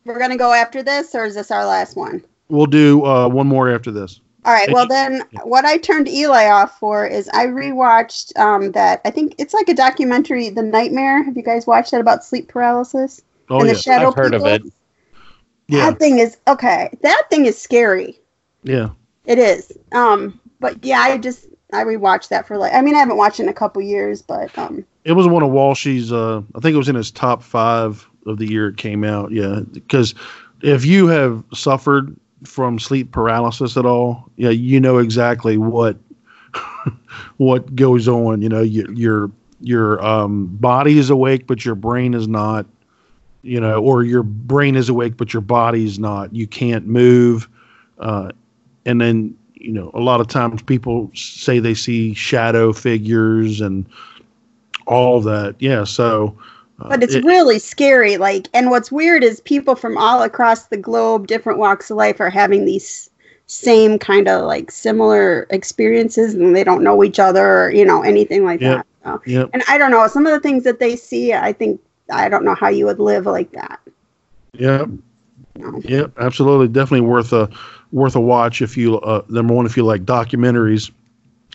We're gonna go after this, or is this our last one?
We'll do uh, one more after this.
All right. Well, then, what I turned Eli off for is I rewatched um, that. I think it's like a documentary, The Nightmare. Have you guys watched that about sleep paralysis
Oh
and
yeah,
the shadow
I've heard of it.
yeah,
That thing is okay. That thing is scary.
yeah.
It is. Um, but yeah, I just I rewatched that for like. I mean, I haven't watched it in a couple years, but um,
It was one of Walsh's. Uh, I think it was in his top five of the year it came out. Yeah, because if you have suffered from sleep paralysis at all, yeah, you know exactly what *laughs* what goes on. You know, your your your um, body is awake, but your brain is not. You know, or your brain is awake, but your body's not. You can't move, uh, and then you know a lot of times people say they see shadow figures and all that. Yeah, so. Uh,
but it's
it-
really scary. Like, and what's weird is people from all across the globe, different walks of life, are having these same kind of like similar experiences, and they don't know each other, or you know anything like
Yep.
that. So,
Yep.
and I don't know some of the things that they see. I think I don't know how you would live like that.
Yep.
No.
Yep. Absolutely. Definitely worth a worth a watch if you uh, number one if you like documentaries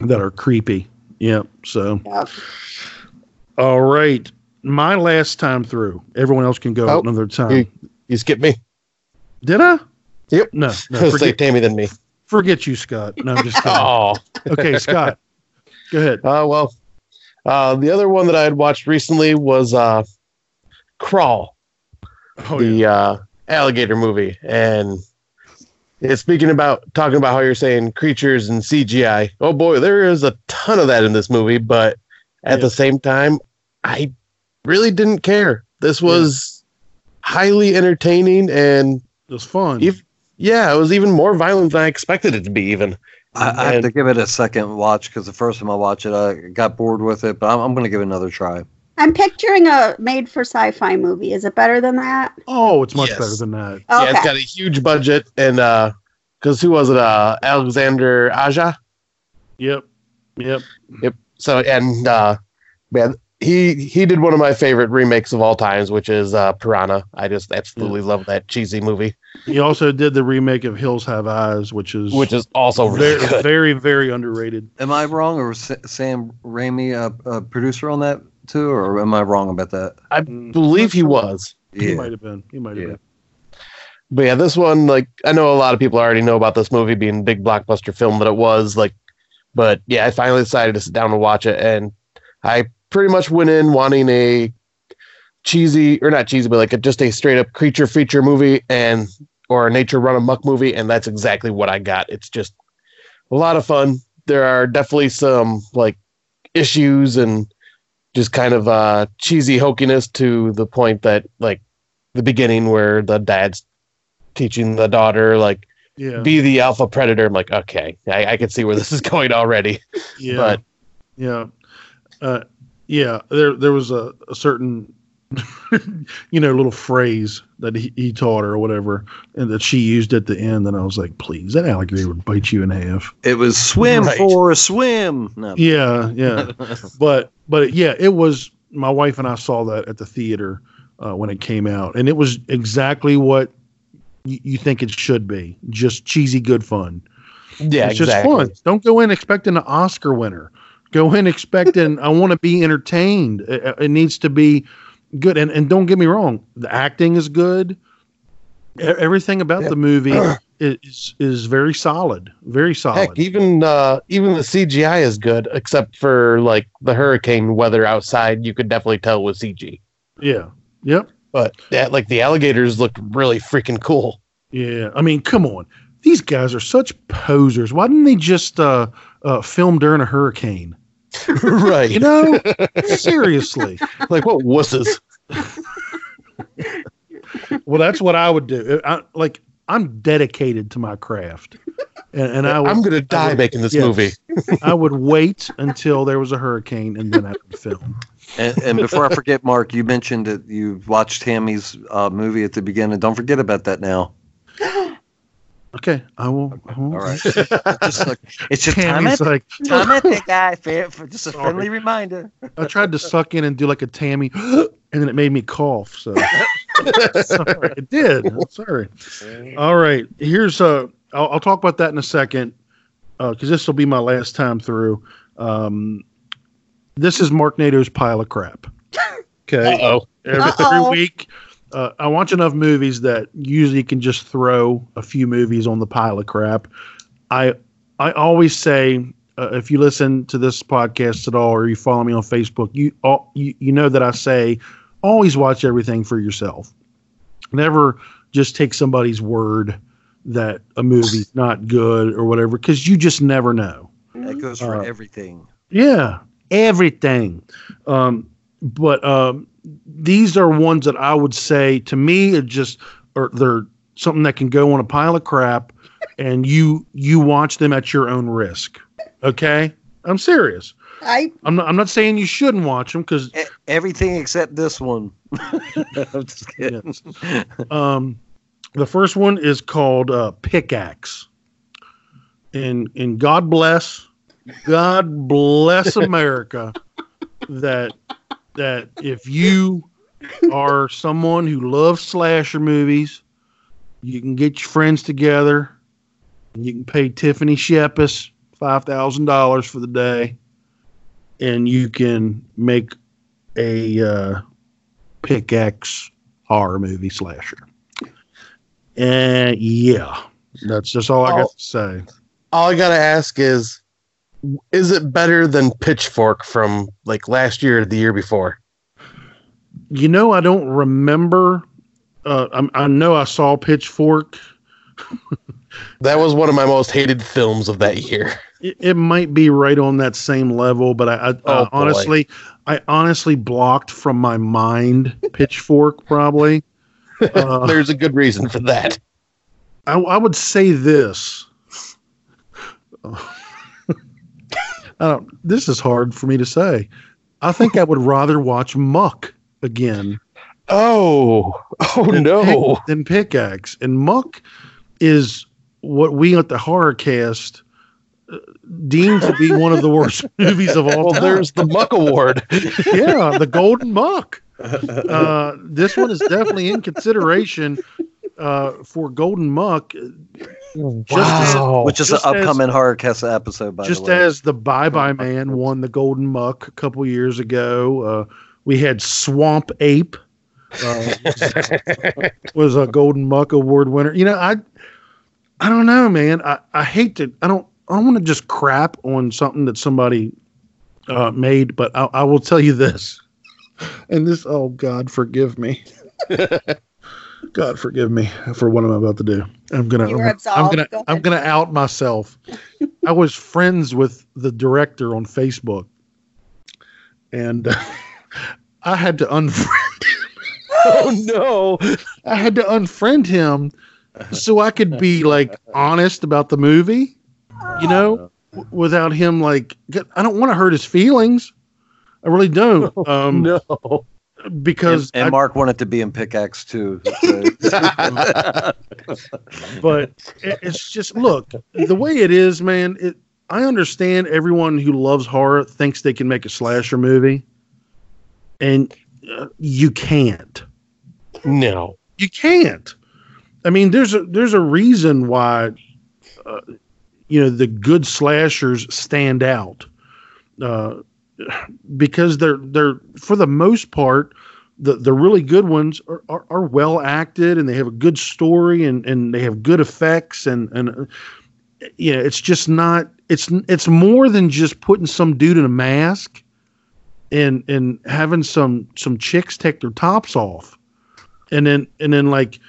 that are creepy. Yep. So
Yep.
all right. My last time through. Everyone else can go
Oh,
another time.
You, you skipped me.
Did I?
Yep.
No. no *laughs*
Say
forget,
Tammy than me.
forget you, Scott. No, I'm just *laughs* kidding.
Oh.
Okay, Scott. Go ahead.
Uh, well, uh, the other one that I had watched recently was uh, Crawl,
Oh,
the
yeah.
uh, alligator movie, and it's speaking about talking about how you're saying creatures and CGI. Oh boy, there is a ton of that in this movie, but at
Yeah.
the same time, I really didn't care. This was highly entertaining, and
It was fun.
if Yeah, it was even more violent than I expected it to be. Even
I, I have to give it a second watch because the first time I watched it, I got bored with it. But I'm, I'm going to give it another try.
I'm picturing a made for sci-fi movie. Is it better than that?
Oh, it's much
Yes.
better than that.
Okay.
yeah, it's got a huge budget and uh, because who was it? Uh, Alexander Aja.
Yep. Yep. Yep.
So and uh, man, he he did one of my favorite remakes of all times, which is uh, Piranha. I just absolutely love that cheesy movie,
He also did the remake of Hills Have Eyes, which is
which is also really
very,
good.
very, very underrated.
Am I wrong, or was Sam Raimi a, a producer on that too, or am I wrong about that?
I believe he was.
He might have been. He might have
Yeah.
been.
But yeah, this one, like, I know a lot of people already know about this movie being a big blockbuster film that it was, like, but yeah, I finally decided to sit down and watch it, and I pretty much went in wanting a cheesy, or not cheesy, but like a, just a straight up creature feature movie and or a nature run amok movie, and that's exactly what I got. It's just a lot of fun. There are definitely some like issues and just kind of uh cheesy hokiness to the point that like the beginning where the dad's teaching the daughter like
Yeah.
be the alpha predator. I'm like, okay, I, I can see where this is *laughs* going already.
yeah.
but-
yeah. Uh, yeah. There, there was a, a certain, *laughs* you know, little phrase that he, he taught her or whatever, and that she used at the end. And I was like, please, that alligator would bite you in half.
It was swim
Right.
for a swim. No.
Yeah. Yeah. *laughs* but but yeah, it was. My wife and I saw that at the theater uh, when it came out, and it was exactly what y- you think it should be. Just cheesy, good fun.
Yeah,
it's
exactly.
just fun. Don't go in expecting an Oscar winner. Go in expecting I want to be entertained. It, it needs to be good. And and don't get me wrong, the acting is good. E- Everything about the movie *clears throat* is is very solid. Very solid.
Heck, even uh, even the CGI is good, except for like the hurricane weather outside. You could definitely tell was CG.
yeah. Yep.
But that, like the alligators looked really freaking cool.
Yeah, I mean, come on. These guys are such posers. Why didn't they just uh, uh, film during a hurricane? *laughs*
right.
You know, seriously.
like what wusses?
Well, that's what I would do. I, like, I'm dedicated to my craft, and, and I would,
I'm gonna die
would-
making this
yes.
movie.
I would wait until there was a hurricane, and then I would film.
And, and before I forget, Mark, you mentioned that you watched Tammy's uh, movie at the beginning. Don't forget about that now. *gasps* *laughs*
Okay, I will. I will.
All right. *laughs* just like, it's just time
Tammy's
it.
like,
Time it, *laughs* big guy. Fair, for just a
Sorry.
friendly reminder.
I tried to suck in and do like a Tammy, *gasps* and then it made me cough. So *laughs* sorry, it did. I'm sorry. All right, here's uh, I'll, I'll talk about that in a second because this will be my last time through. Um, this is Mark Nado's pile of crap. Okay,
oh.
every,
Uh-oh.
every week. Uh, I watch enough movies that usually can just throw a few movies on the pile of crap. I I always say uh, if you listen to this podcast at all or you follow me on Facebook, you all you, you know that I say always watch everything for yourself. Never just take somebody's word that a movie's *laughs* not good or whatever because you just never know.
That goes for
Uh,
everything.
Yeah, everything. Um, but um, these are ones that I would say to me are just or they're something that can go on a pile of crap, *laughs* and you you watch them at your own risk. Okay, I'm serious.
I
I'm not. I'm not saying you shouldn't watch them because
E- everything except this one. *laughs* I'm just *laughs* kidding.
um, the first one is called uh, Pickaxe, and and God bless, God bless America, that that if you are someone who loves slasher movies, you can get your friends together, and you can pay Tiffany Shepis five thousand dollars for the day, and you can make a uh, pickaxe horror movie slasher. And yeah, that's just all I got to say.
All I gotta ask is, is it better than Pitchfork from like last year or the year before?
You know, I don't remember. Uh, I, I know I saw Pitchfork. *laughs*
That was one of my most hated films of that year.
It, it might be right on that same level, but I, I,
Oh, boy.
honestly, I honestly blocked from my mind Pitchfork. Probably. *laughs* Uh,
There's a good reason for that.
I, I would say this. Don't. This is hard for me to say. I think I would rather watch Muck again *laughs*
Oh, oh
than
no.
Pick, than Pickaxe. And Muck is what we at the horror cast uh, deem to be one of the worst *laughs* movies of all
Well,
time.
there's the Muck Award. *laughs*
yeah, the Golden Muck. Uh, this one is definitely in consideration uh, for Golden Muck.
wow.
Which is
just
an
as-
upcoming horror cast episode, by
just
the way.
as the Bye Bye Man won the Golden Muck a couple years ago, uh, we had Swamp Ape uh, *laughs* was a Golden Muck Award winner. You know, I I don't know, man. I, I hate to. I don't. I don't want to just crap on something that somebody uh, made, but I, I will tell you this. And this, oh God, forgive me. *laughs* God forgive me for what I'm about to do. I'm gonna.
You were
I'm, gonna.
Go
I'm gonna out myself. *laughs* I was friends with the director on Facebook, and uh, I had to unfriend. Him. *laughs*
oh *laughs* no.
I had to unfriend him so I could be like honest about the movie. You know, w- without him like, I don't want to hurt his feelings. I really don't. Um,
no.
Because
and, and
I-
Mark wanted to be in Pickaxe too. *laughs*
but it, it's just look the way it is, man. It I understand everyone who loves horror thinks they can make a slasher movie, and uh, you can't.
No.
You can't. I mean, there's a there's a reason why, uh, you know, the good slashers stand out, uh, because they're they're for the most part, the the really good ones are, are, are well acted and they have a good story and and they have good effects and and uh, it's just not it's it's more than just putting some dude in a mask and and having some some chicks take their tops off and then and then like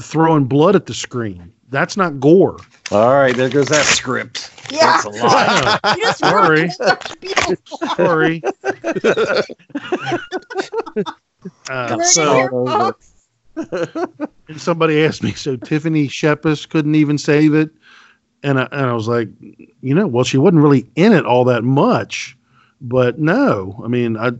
throwing blood at the screen. That's not gore.
All right, there goes that script.
Yeah.
That's a lot. *laughs*
You just
Sorry.
ruined it. People-
Sorry. *laughs* uh, so and somebody asked me, so Tiffany Shepis couldn't even save it, and I, and I was like, you know, well, she wasn't really in it all that much, but no, I mean, I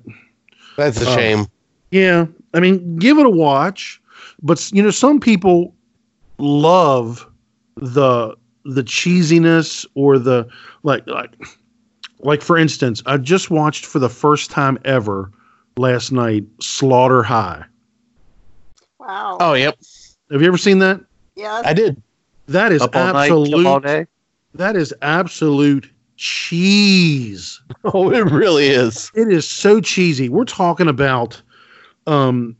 That's a
Oh.
shame.
Yeah, I mean, give it a watch. But you know, some people love the the cheesiness or the like like like for instance, I just watched for the first time ever last night Slaughter High.
Wow.
Oh, yep.
Have you ever seen that?
yes.
I did.
That is
Up all night,
absolute that is absolute cheese. *laughs*
Oh, it really is.
It is so cheesy. We're talking about um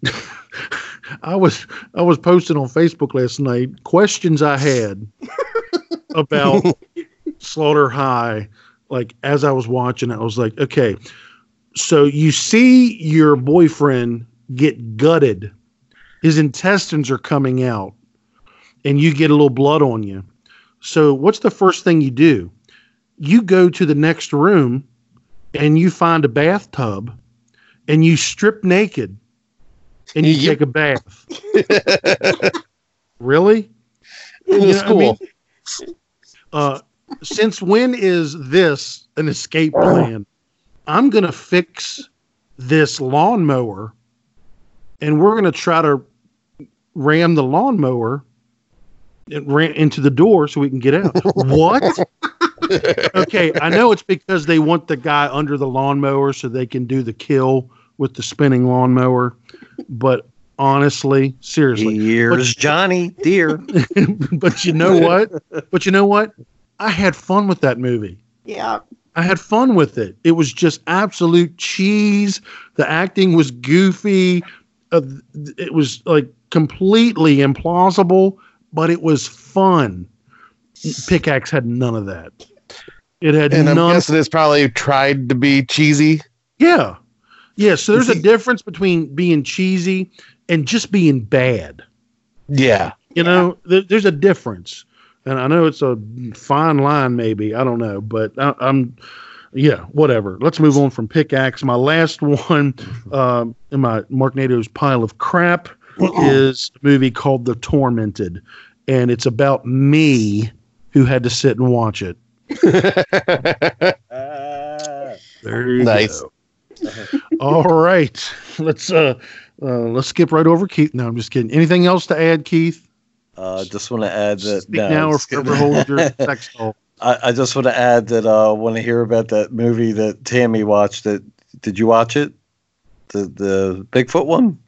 *laughs* I was I was posting on Facebook last night questions I had *laughs* about *laughs* Slaughter High like as I was watching I was like, okay, so you see your boyfriend get gutted. His intestines are coming out and you get a little blood on you. So what's the first thing you do? You go to the next room and you find a bathtub and you strip naked and you
Yep.
take a bath. *laughs* really?
In the
You know what I
school.
mean? Uh, since when is this an escape plan? I'm going to fix this lawnmower and we're going to try to ram the lawnmower into the door so we can get out. *laughs* what? *laughs* okay, I know it's because they want the guy under the lawnmower so they can do the kill with the spinning lawnmower. But honestly, seriously,
Here's Johnny dear. *laughs*
but you know what? But you know what? I had fun with that movie.
Yeah.
I had fun with it. It was just absolute cheese. The acting was goofy. Uh, it was like completely implausible, but it was fun. Pickaxe had none of that. It had
And I'm
none.
guessing it's probably tried to be cheesy.
Yeah. Yeah. So there's a difference between being cheesy and just being bad.
Yeah.
You know, th- there's a difference, and I know it's a fine line, maybe I don't know, but I, I'm, yeah, whatever. Let's move on from pickaxe. My last *laughs* one, um, in my Mark Nato's pile of crap, is a movie called The Tormented, and it's about me who had to sit and watch it. *laughs* There you
Nice.
go. All right, let's uh, uh let's skip right over Keith. No, I'm just kidding. Anything else to add, Keith?
Uh, just want to add that
Speak
no,
now or forever hold your *laughs* sex doll.
I, I just want to add that uh, when I hear about that movie that Tammy watched, that did you watch it? The the Bigfoot one?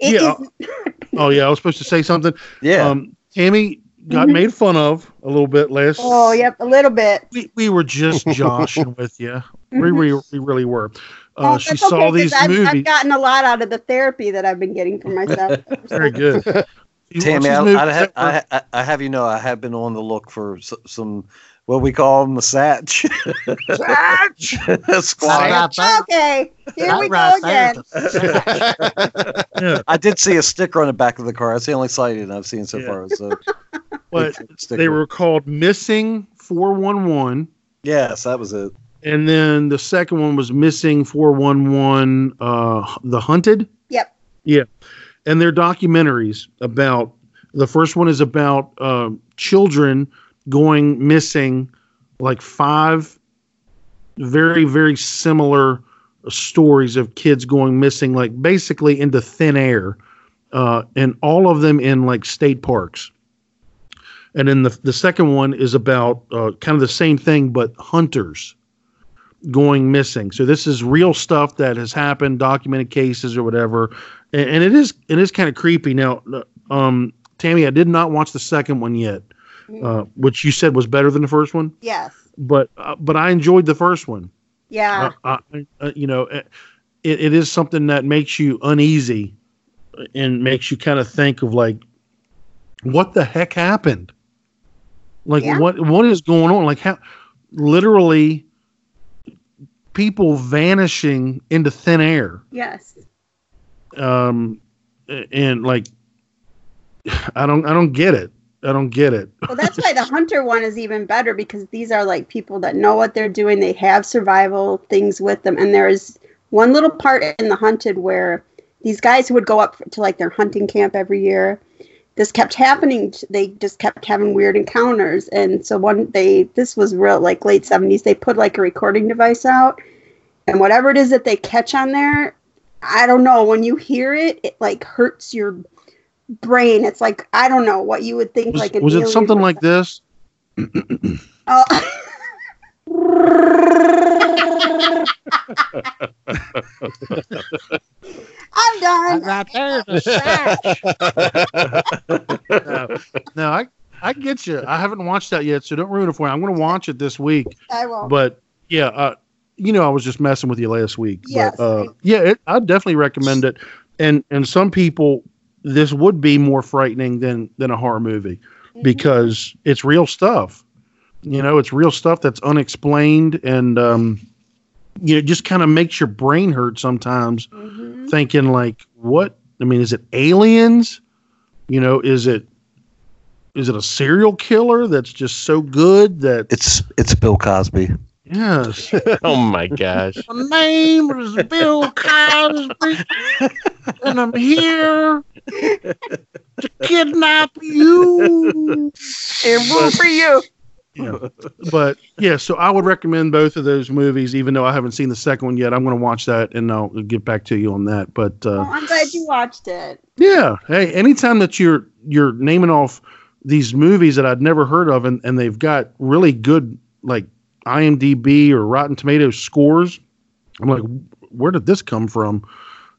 It
Yeah. Oh yeah, I was supposed to say something.
Yeah.
Um, Tammy got
Mhm.
made fun of a little bit last.
oh, yep, a little bit.
We, we were just *laughs* joshing with you. We, we, we really were. Uh,
Oh,
she
that's
saw
okay, 'cause
these
I've,
movies.
I've gotten a lot out of the therapy that I've been getting for *laughs* myself.
Very good. *laughs*
Tammy, I, I,
that were-
I, I, I have you know I have been on the look for s- some what we call the massage *laughs* squat.
okay, here we go again.
yeah,
I did see a sticker on the back of the car. That's the only sighting I've seen so
Yeah.
far. So
but they were called Missing 411.
yes, that was it.
And then the second one was Missing 411 uh, The Hunted.
Yep.
Yeah. And they're documentaries about the first one is about uh, children going missing, like five very, very similar stories of kids going missing, like basically into thin air, uh, and all of them in like state parks. And then the, the second one is about uh, kind of the same thing, but hunters going missing. So this is real stuff that has happened, documented cases or whatever, and, and it is it is kind of creepy. Now, um, Tammy, I did not watch the second one yet, uh, which you said was better than the first one,
Yes.
but uh, but I enjoyed the first one.
Yeah.
Uh, I, uh, you know, it, it is something that makes you uneasy and makes you kind of think of like, what the heck happened? Like
Yeah.
what what is going on? Like how literally people vanishing into thin air.
yes.
Um and like I don't I don't get it. I don't get it.
Well, that's why the hunter one is even better because these are like people that know what they're doing. They have survival things with them, and there is one little part in the hunted where these guys who would go up to like their hunting camp every year. This kept happening. They just kept having weird encounters, and so one they this was real like late seventies. They put like a recording device out, and whatever it is that they catch on there, I don't know. When you hear it, it like hurts your brain. It's like I don't know what you would think
Was,
like. an
was it something like this?
Oh. *laughs* *laughs* *laughs* I'm done.
Right there. *laughs* no, no, I I get you. I haven't watched that yet, so don't ruin it for me. I'm going to watch it this week.
I won't.
But yeah, uh, you know, I was just messing with you last week.
Yes.
But, uh, yeah, it, I definitely recommend it. And and some people, this would be more frightening than than a horror movie
Mm-hmm.
because it's real stuff. You know, it's real stuff that's unexplained and um, you know, it just kind of makes your brain hurt sometimes
Mhm.
Thinking like what i mean is it aliens you know is it is it a serial killer that's just so good that
It's it's Bill Cosby.
yes *laughs*
oh my gosh.
my name is bill cosby and i'm here to kidnap you
And room for you.
Yeah. *laughs* but yeah so i would recommend both of those movies even though i haven't seen the second one yet i'm going to watch that and i'll get back to you on that but uh,
Oh, I'm glad you watched it.
Yeah. Hey, anytime that you're you're naming off these movies that I'd never heard of and, and they've got really good like IMDb or Rotten Tomatoes scores, I'm like, where did this come from?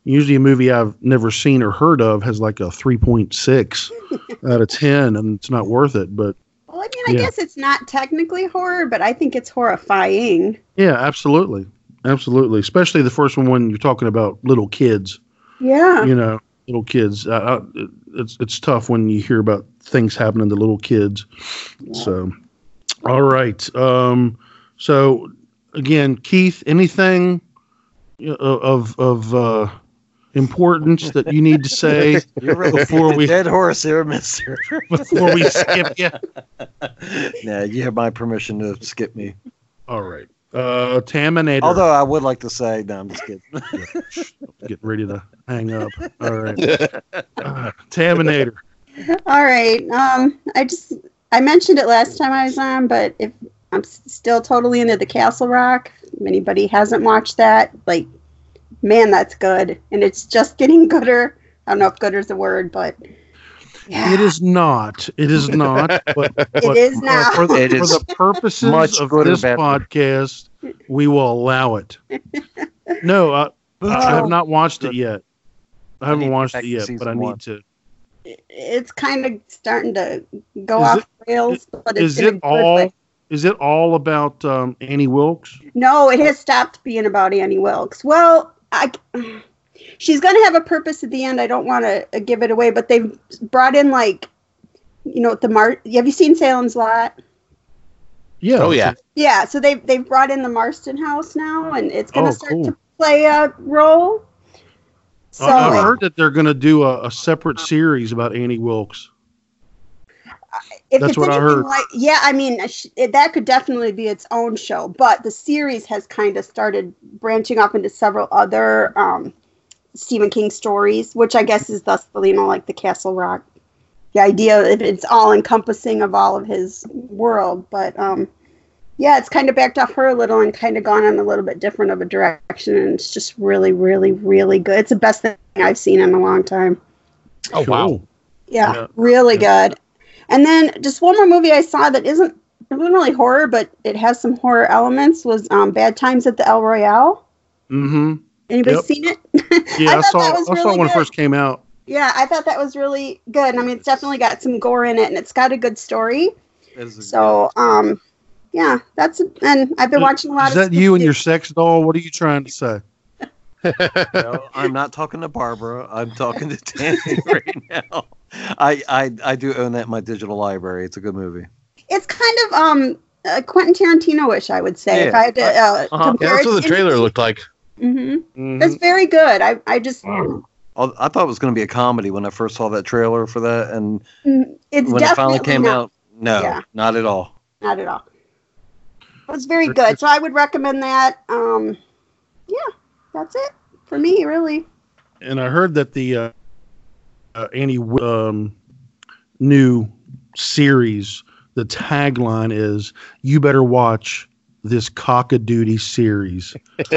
Usually a movie I've never seen or heard of has like a 3.6 *laughs* out of 10 and it's not worth it. But
Well, I mean, I
Yeah.
guess it's not technically horror, but I think it's horrifying.
yeah, absolutely. Absolutely. Especially the first one when you're talking about little kids.
Yeah.
you know, little kids. Uh, it's it's tough when you hear about things happening to little kids. So, all right. Um, so again, Keith, anything uh, of of uh, importance *laughs* that you need to say
You're
Before we-
dead horse here, Mister. *laughs*
before we skip you? *laughs*
nah, you have my permission to skip me.
All right. Uh, Taminator.
Although I would like to say, no, I'm just kidding.
getting ready to hang up. All right. Uh, Taminator.
All right. Um, I just I mentioned it last time I was on, but if I'm still totally into the Castle Rock, if anybody hasn't watched that, like, man, that's good, and it's just getting gooder. I don't know if gooder's a word, but yeah,
It is not. It is not. But, *laughs* but
it is
uh,
now.
for, the,
It
for
is
the purposes
much
of this podcast, we will allow it. *laughs* No, I, I have not watched it yet. I
I
haven't
need
watched it yet, but
season
I
one.
need to.
it's kind of starting to go
Is
off
it-
rails, but it's
Is it all?
way.
Is it all about um, Annie Wilkes?
No, it has stopped being about Annie Wilkes. Well, I, she's going to have a purpose at the end. I don't want to uh, give it away, but they've brought in like, you know, the Mar. Have you seen Salem's Lot?
Yeah.
Oh yeah.
Yeah, so they they've brought in the Marsten House now, and it's going to
Oh,
start
cool.
to play a role. So
I- I've heard that they're going to do a, a separate series about Annie Wilkes.
If
That's
it's
what I
anything
heard.
Like, yeah, I mean, it, that could definitely be its own show, but the series has kind of started branching off into several other um, Stephen King stories, which I guess is thus, you know, like the Castle Rock. The idea that it's all encompassing of all of his world, but um, yeah, it's kind of backed off her a little and kind of gone in a little bit different of a direction, and it's just really, really, really good. It's the best thing I've seen in a long time.
Oh wow.
Yeah,
Yeah.
really good. And then just one more movie I saw that isn't really horror, but it has some horror elements. Was um, Bad Times at the El Royale.
Mm-hmm.
Anybody
Yep.
seen it? *laughs*
Yeah, I,
thought
saw.
that
I
was
saw
really
it when it first came out.
Yeah, I thought that was really good. I mean, it's definitely got some gore in it, and it's got a good story. So, um, yeah, that's and I've been watching a lot
Is
of.
that you and your sex doll? What are you trying to say? *laughs*
No, I'm not talking to Barbara. I'm talking to Danny *laughs* right now. I, I I do own that in my digital library. It's a good movie.
It's kind of um uh, Quentin Tarantino-ish, I would say. If I had to uh,
Uh-huh.
Yeah,
compare
that's what the trailer looked like.
hmm
Mhm.
It's very good. I I just
Al- I thought it was going to be a comedy when I first saw that trailer for that, and
mm, it's
when it finally came
not.
out, no,
Yeah.
not at all.
not at all. It was very good. So I would recommend that. Um, yeah, that's it for me, really.
and I heard that the uh, uh, Annie um, new series, the tagline is "You better watch this cock-a-doodie series." *laughs*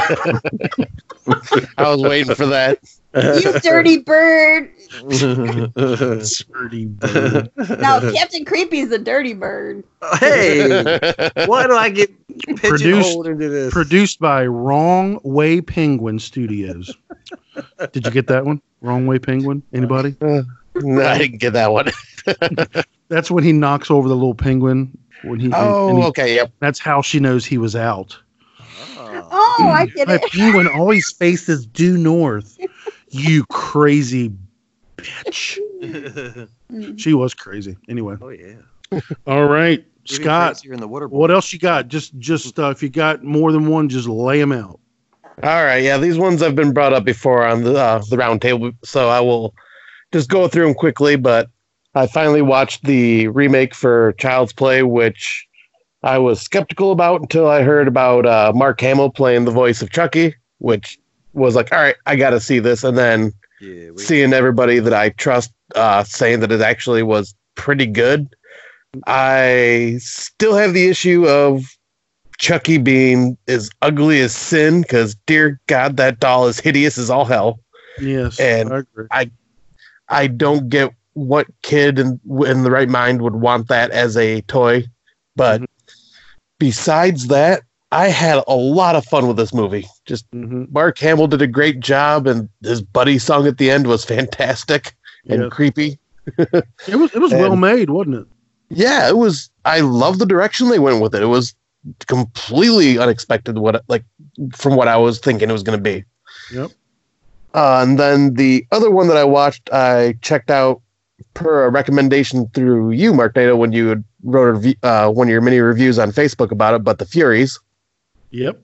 I was waiting for that. *laughs*
You dirty bird. *laughs*
Dirty bird.
No, Captain Creepy is a dirty bird.
hey, why do I get pigeonholed into this?
Produced by Wrong Way Penguin Studios. Did you get that one? Wrong Way Penguin? Anybody?
No, I didn't get that one. *laughs*
That's when he knocks over the little penguin. When he, and
Oh,
he-
okay. Yep.
that's how she knows he was out.
Oh, I get
My
it.
penguin always faces due north. You crazy bitch.
Mm.
She was crazy. Anyway.
oh yeah,
All right.
Even
Scott,
crazier in the water.
what else you got? Just just uh, if you got more than one, just lay them out.
All right. Yeah, these ones have been brought up before on the uh, the round table, so I will just go through them quickly. But I finally watched the remake for Child's Play, which I was skeptical about until I heard about uh, Mark Hamill playing the voice of Chucky, which was like, all right, I got to see this. And then
Yeah, we,
seeing everybody that I trust uh, saying that it actually was pretty good. I still have the issue of Chucky being as ugly as sin because, dear God, that doll is hideous as all hell.
Yes.
And-
I agree.
I don't get what kid in, in the right mind would want that as a toy. But besides that, I had a lot of fun with this movie. Just
Mhm.
Mark Hamill did a great job, and his buddy song at the end was fantastic and creepy.
It was it was *laughs*
And-
well made, wasn't it?
Yeah, it was. I love the direction they went with it. It was completely unexpected. What like from what I was thinking it was going to be.
Yep.
Uh, and then the other one that I watched, I checked out per a recommendation through you, Mark Nato, when you wrote a review, uh, one of your mini reviews on Facebook about it. But the Furies,
Yep.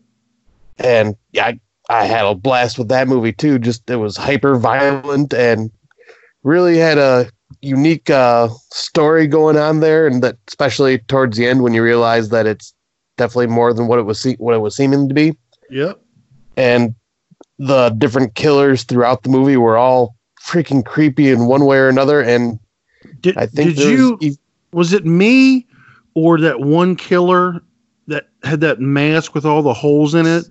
and yeah, I, I had a blast with that movie too. Just it was hyper violent and really had a unique uh, story going on there, and that especially towards the end when you realize that it's definitely more than what it was se- what it was seeming to be,
Yep.
and the different killers throughout the movie were all freaking creepy in one way or another, and
Did,
I think
did you?
was,
Was it me or that one killer that had that mask with all the holes in it?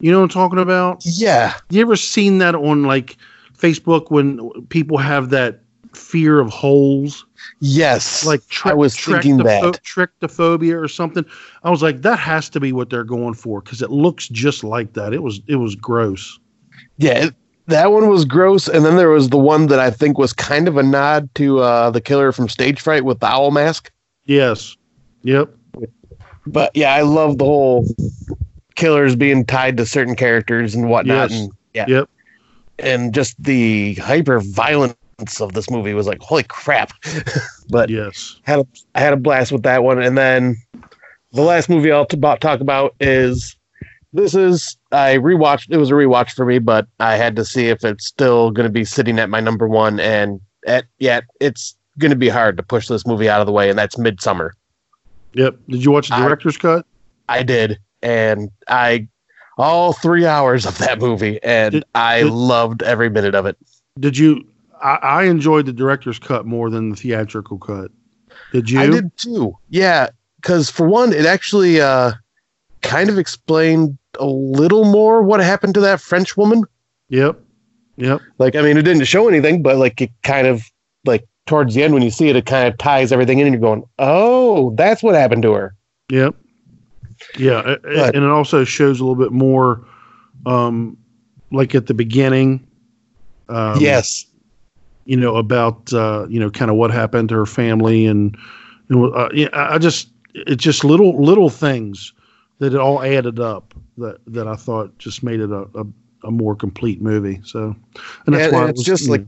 You know what I'm talking about?
yeah,
You ever seen that on like Facebook when people have that fear of holes?
Yes.
like
I was thinking that.
trichtophobia or something. I was like, that has to be what they're going for because it looks just like that. It was it was gross.
Yeah, it- that one was gross, and then there was the one that I think was kind of a nod to uh, the killer from Stage Fright with the owl mask.
Yes. Yep.
But yeah, I love the whole killers being tied to certain characters and whatnot,
Yes.
and yeah,
Yep.
and just the hyper violence of this movie was like, holy crap! *laughs* but
Yes.
had a, I had a blast with that one, and then the last movie I'll t- talk about is this is I rewatched. It was a rewatch for me, but I had to see if it's still going to be sitting at my number one, and at yet it's going to be hard to push this movie out of the way, and that's Midsommar.
Yep. Did you watch the
I-
director's cut?
I did, and I all three hours of that movie, and
Did-
I
did-
loved every minute of it.
Did you? I, I enjoyed the director's cut more than the theatrical cut. Did you?
I did too. Yeah, because for one, it actually uh, kind of explained a little more what happened to that French woman.
Yep. Yep.
Like, I mean, it didn't show anything, but like it kind of like towards the end when you see it, it kind of ties everything in, and you're going, "Oh, that's what happened to her."
Yep. Yeah,
But-
and it also shows a little bit more, um, like at the beginning. Um,
yes.
You know about uh, you know kind of what happened to her family and, and uh, yeah, I just it's just little little things that it all added up that that I thought just made it a, a, a more complete movie. So, and that's
Yeah,
why
and
it
it's
was,
just like-
know,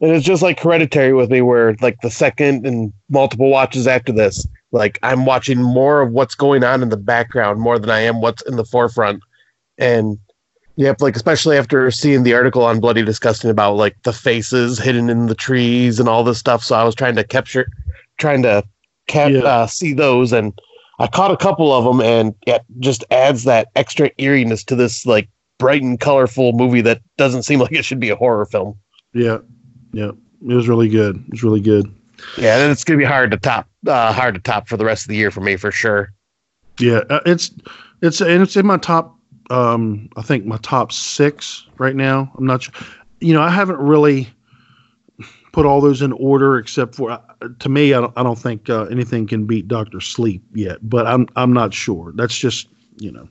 And it's just like Hereditary with me, where like the second and multiple watches after this, like I'm watching more of what's going on in the background more than I am what's in the forefront. And yeah, like especially after seeing the article on Bloody Disgusting about like the faces hidden in the trees and all this stuff. So I was trying to capture, trying to cap,
Yeah.
uh, see those, and I caught a couple of them, and it just adds that extra eeriness to this like bright and colorful movie that doesn't seem *laughs* like it should be a horror film.
yeah, yeah, it was really good. It was really good.
Yeah, and it's gonna be hard to top, uh, hard to top for the rest of the year for me for sure.
Yeah, uh, it's it's and it's in my top. Um, I think my top six right now. I'm not sure. You know, I haven't really put all those in order except for uh, to me. I don't, I don't think uh, anything can beat Doctor Sleep yet, but I'm I'm not sure. That's just you know,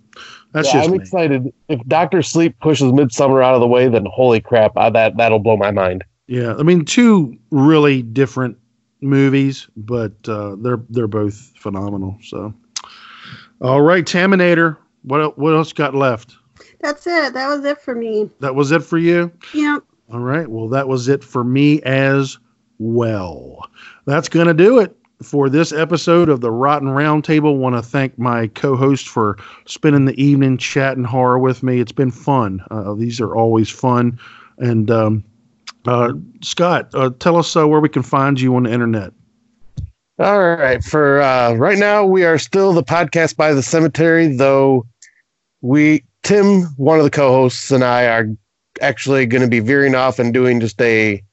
that's
Yeah,
just
I'm
me.
excited. If Doctor Sleep pushes Midsommar out of the way, then holy crap, uh, that that'll blow my mind.
Yeah, I mean, two really different movies, but uh, they're they're both phenomenal. So, all right, Taminator. What what else got left?
That's it. That was it for me.
That was it for you.
Yep.
All right. Well, that was it for me as well. That's going to do it for this episode of the Rotten Roundtable. Want to thank my co-host for spending the evening chatting horror with me. It's been fun. Uh, these are always fun. And um, uh, Scott, uh, tell us uh, where we can find you on the internet.
All right, for uh, right now, we are still the podcast by the cemetery, though. We Tim, one of the co-hosts, and I are actually going to be veering off and doing just a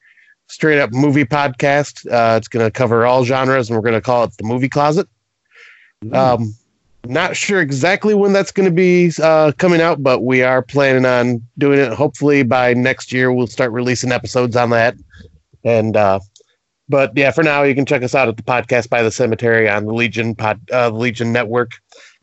straight up movie podcast. Uh, it's going to cover all genres, and we're going to call it the Movie Closet. Um, not sure exactly when that's going to be uh, coming out, but we are planning on doing it. Hopefully by next year, we'll start releasing episodes on that. And uh, but yeah, for now, you can check us out at the podcast by the cemetery on the Legion pod, uh, the Legion Network.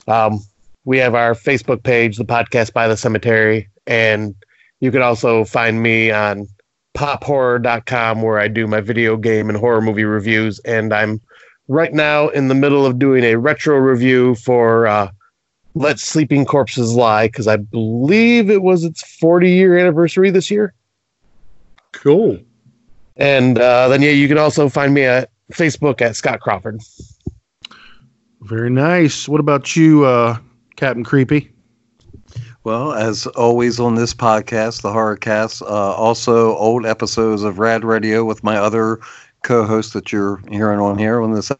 Um, we have our Facebook page, the podcast by the cemetery, and you can also find me on pophorror.com where I do my video game and horror movie reviews. And I'm right now in the middle of doing a retro review for uh, Let Sleeping Corpses Lie because I believe it was its 40 year anniversary this year.
Cool.
And uh, then, yeah, you can also find me at Facebook at Scott Crawford.
Very nice. What about you, uh, Captain Creepy?
Well, as always on this podcast, the Horror Cast, uh, also old episodes of Rad Radio with my other co-host that you're hearing on here on this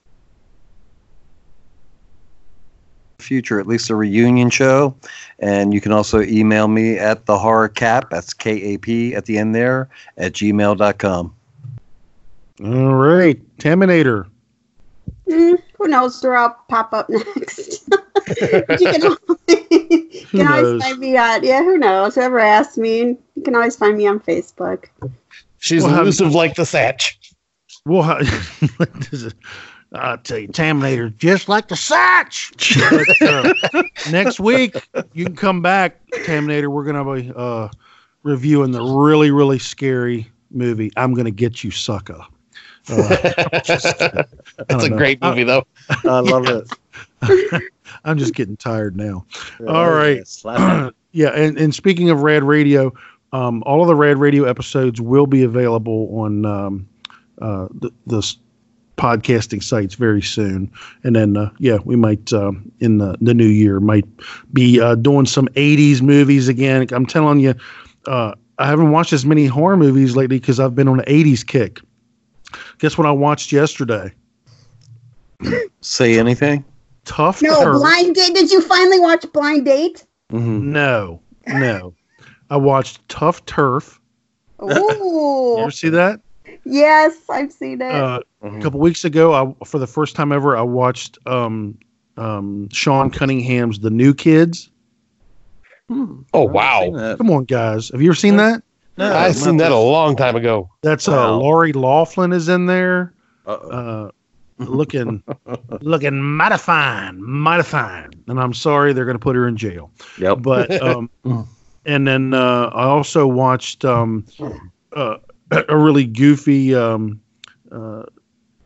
future, at least a reunion show. And you can also email me at the horror cap, that's K A P at the end there, at gmail.com.
All right, Terminator.
Mm, who knows where I'll pop up *laughs* next? You can, *laughs* *laughs* you can always find me on yeah. Who knows? Whoever asks me, you can always find me on Facebook.
She's
Well, how-
elusive like the Satch.
Well, how- I'll tell you, Taminator, just like the Satch. But, uh, next week, you can come back, Taminator. We're gonna be uh, reviewing the really, really scary movie. I'm gonna get you, sucker. Uh, just-
It's a
know.
great movie, though.
I love it. *laughs*
I'm just getting tired now. All right.
Slap *clears throat*
yeah, and, and speaking of Rad Radio, um, all of the Rad Radio episodes will be available on um, uh, the, the podcasting sites very soon. And then, uh, yeah, we might um, in the, the new year might be uh, doing some '80s movies again. I'm telling you, uh, I haven't watched as many horror movies lately because I've been on an '80s kick. Guess what I watched yesterday? *clears throat*
Say anything?
Tough
No,
Turf.
Blind Date. Did you finally watch Blind Date?
Mm-hmm.
No, no. I watched Tuff Turf.
Ooh.
you ever see that?
yes, I've seen it.
Uh,
Mhm.
a couple weeks ago, I for the first time ever, I watched um, um, Sean Cunningham's The New Kids.
Oh, wow.
Come on, guys, have you ever seen that?
No,
I've seen that a long time ago.
That's uh,
Wow.
Lori Loughlin is in there,
Uh-oh.
uh, looking *laughs* looking mighty fine, mighty fine. And I'm sorry they're going to put her in jail.
Yep.
But *laughs* um, and then uh, I also watched um, uh, *clears throat* a really goofy um, uh,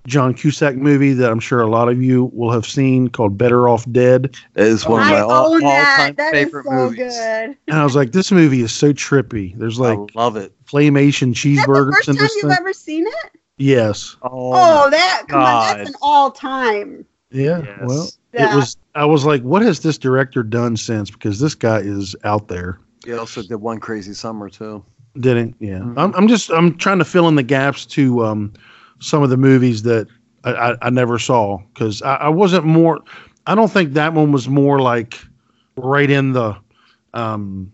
John Cusack movie that I'm sure a lot of you will have seen called Better Off Dead.
It is one of my all,
that.
all-time
That is
favorite
so
movies.
good.
And I was like, this movie is so trippy. There's like
I love it.
claymation
Is that the
cheeseburgers
first
in
time
this
you've
thing.
ever seen it?
yes.
Oh, that come on, that's
God.
an all time.
Yeah.
Yes.
Well,
Yeah.
it was. I was like, what has this director done since? Because this guy is out there.
He also did one crazy summer too.
Didn't? Yeah.
Mhm.
I'm, I'm just. I'm trying to fill in the gaps to um, some of the movies that I, I, I never saw because I, I wasn't more. I don't think that one was more like right in the, um,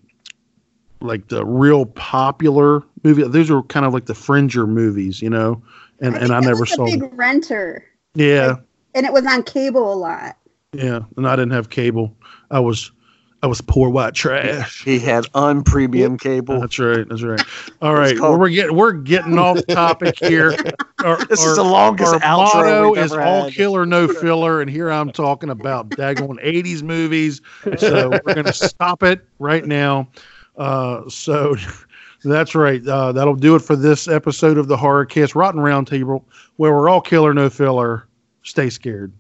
like the real popular movie. Those were kind of like the fringer movies, you know. And and
think
I never
was
saw.
a
them.
big renter,
Yeah.
and it was on cable a lot.
Yeah, and I didn't have cable. I was, I was poor white trash.
He had unpremium cable.
That's right. That's right. *laughs* All right,
called-
well, we're getting we're getting off topic here. *laughs* Our,
This is the longest
our
outro
motto is all
had.
killer, no filler, and here I'm talking about daggone '80s movies. So we're gonna *laughs* stop it right now. Uh, so that's right. Uh, that'll do it for this episode of the Horror Cast Rotten Roundtable, where we're all killer, no filler. Stay scared.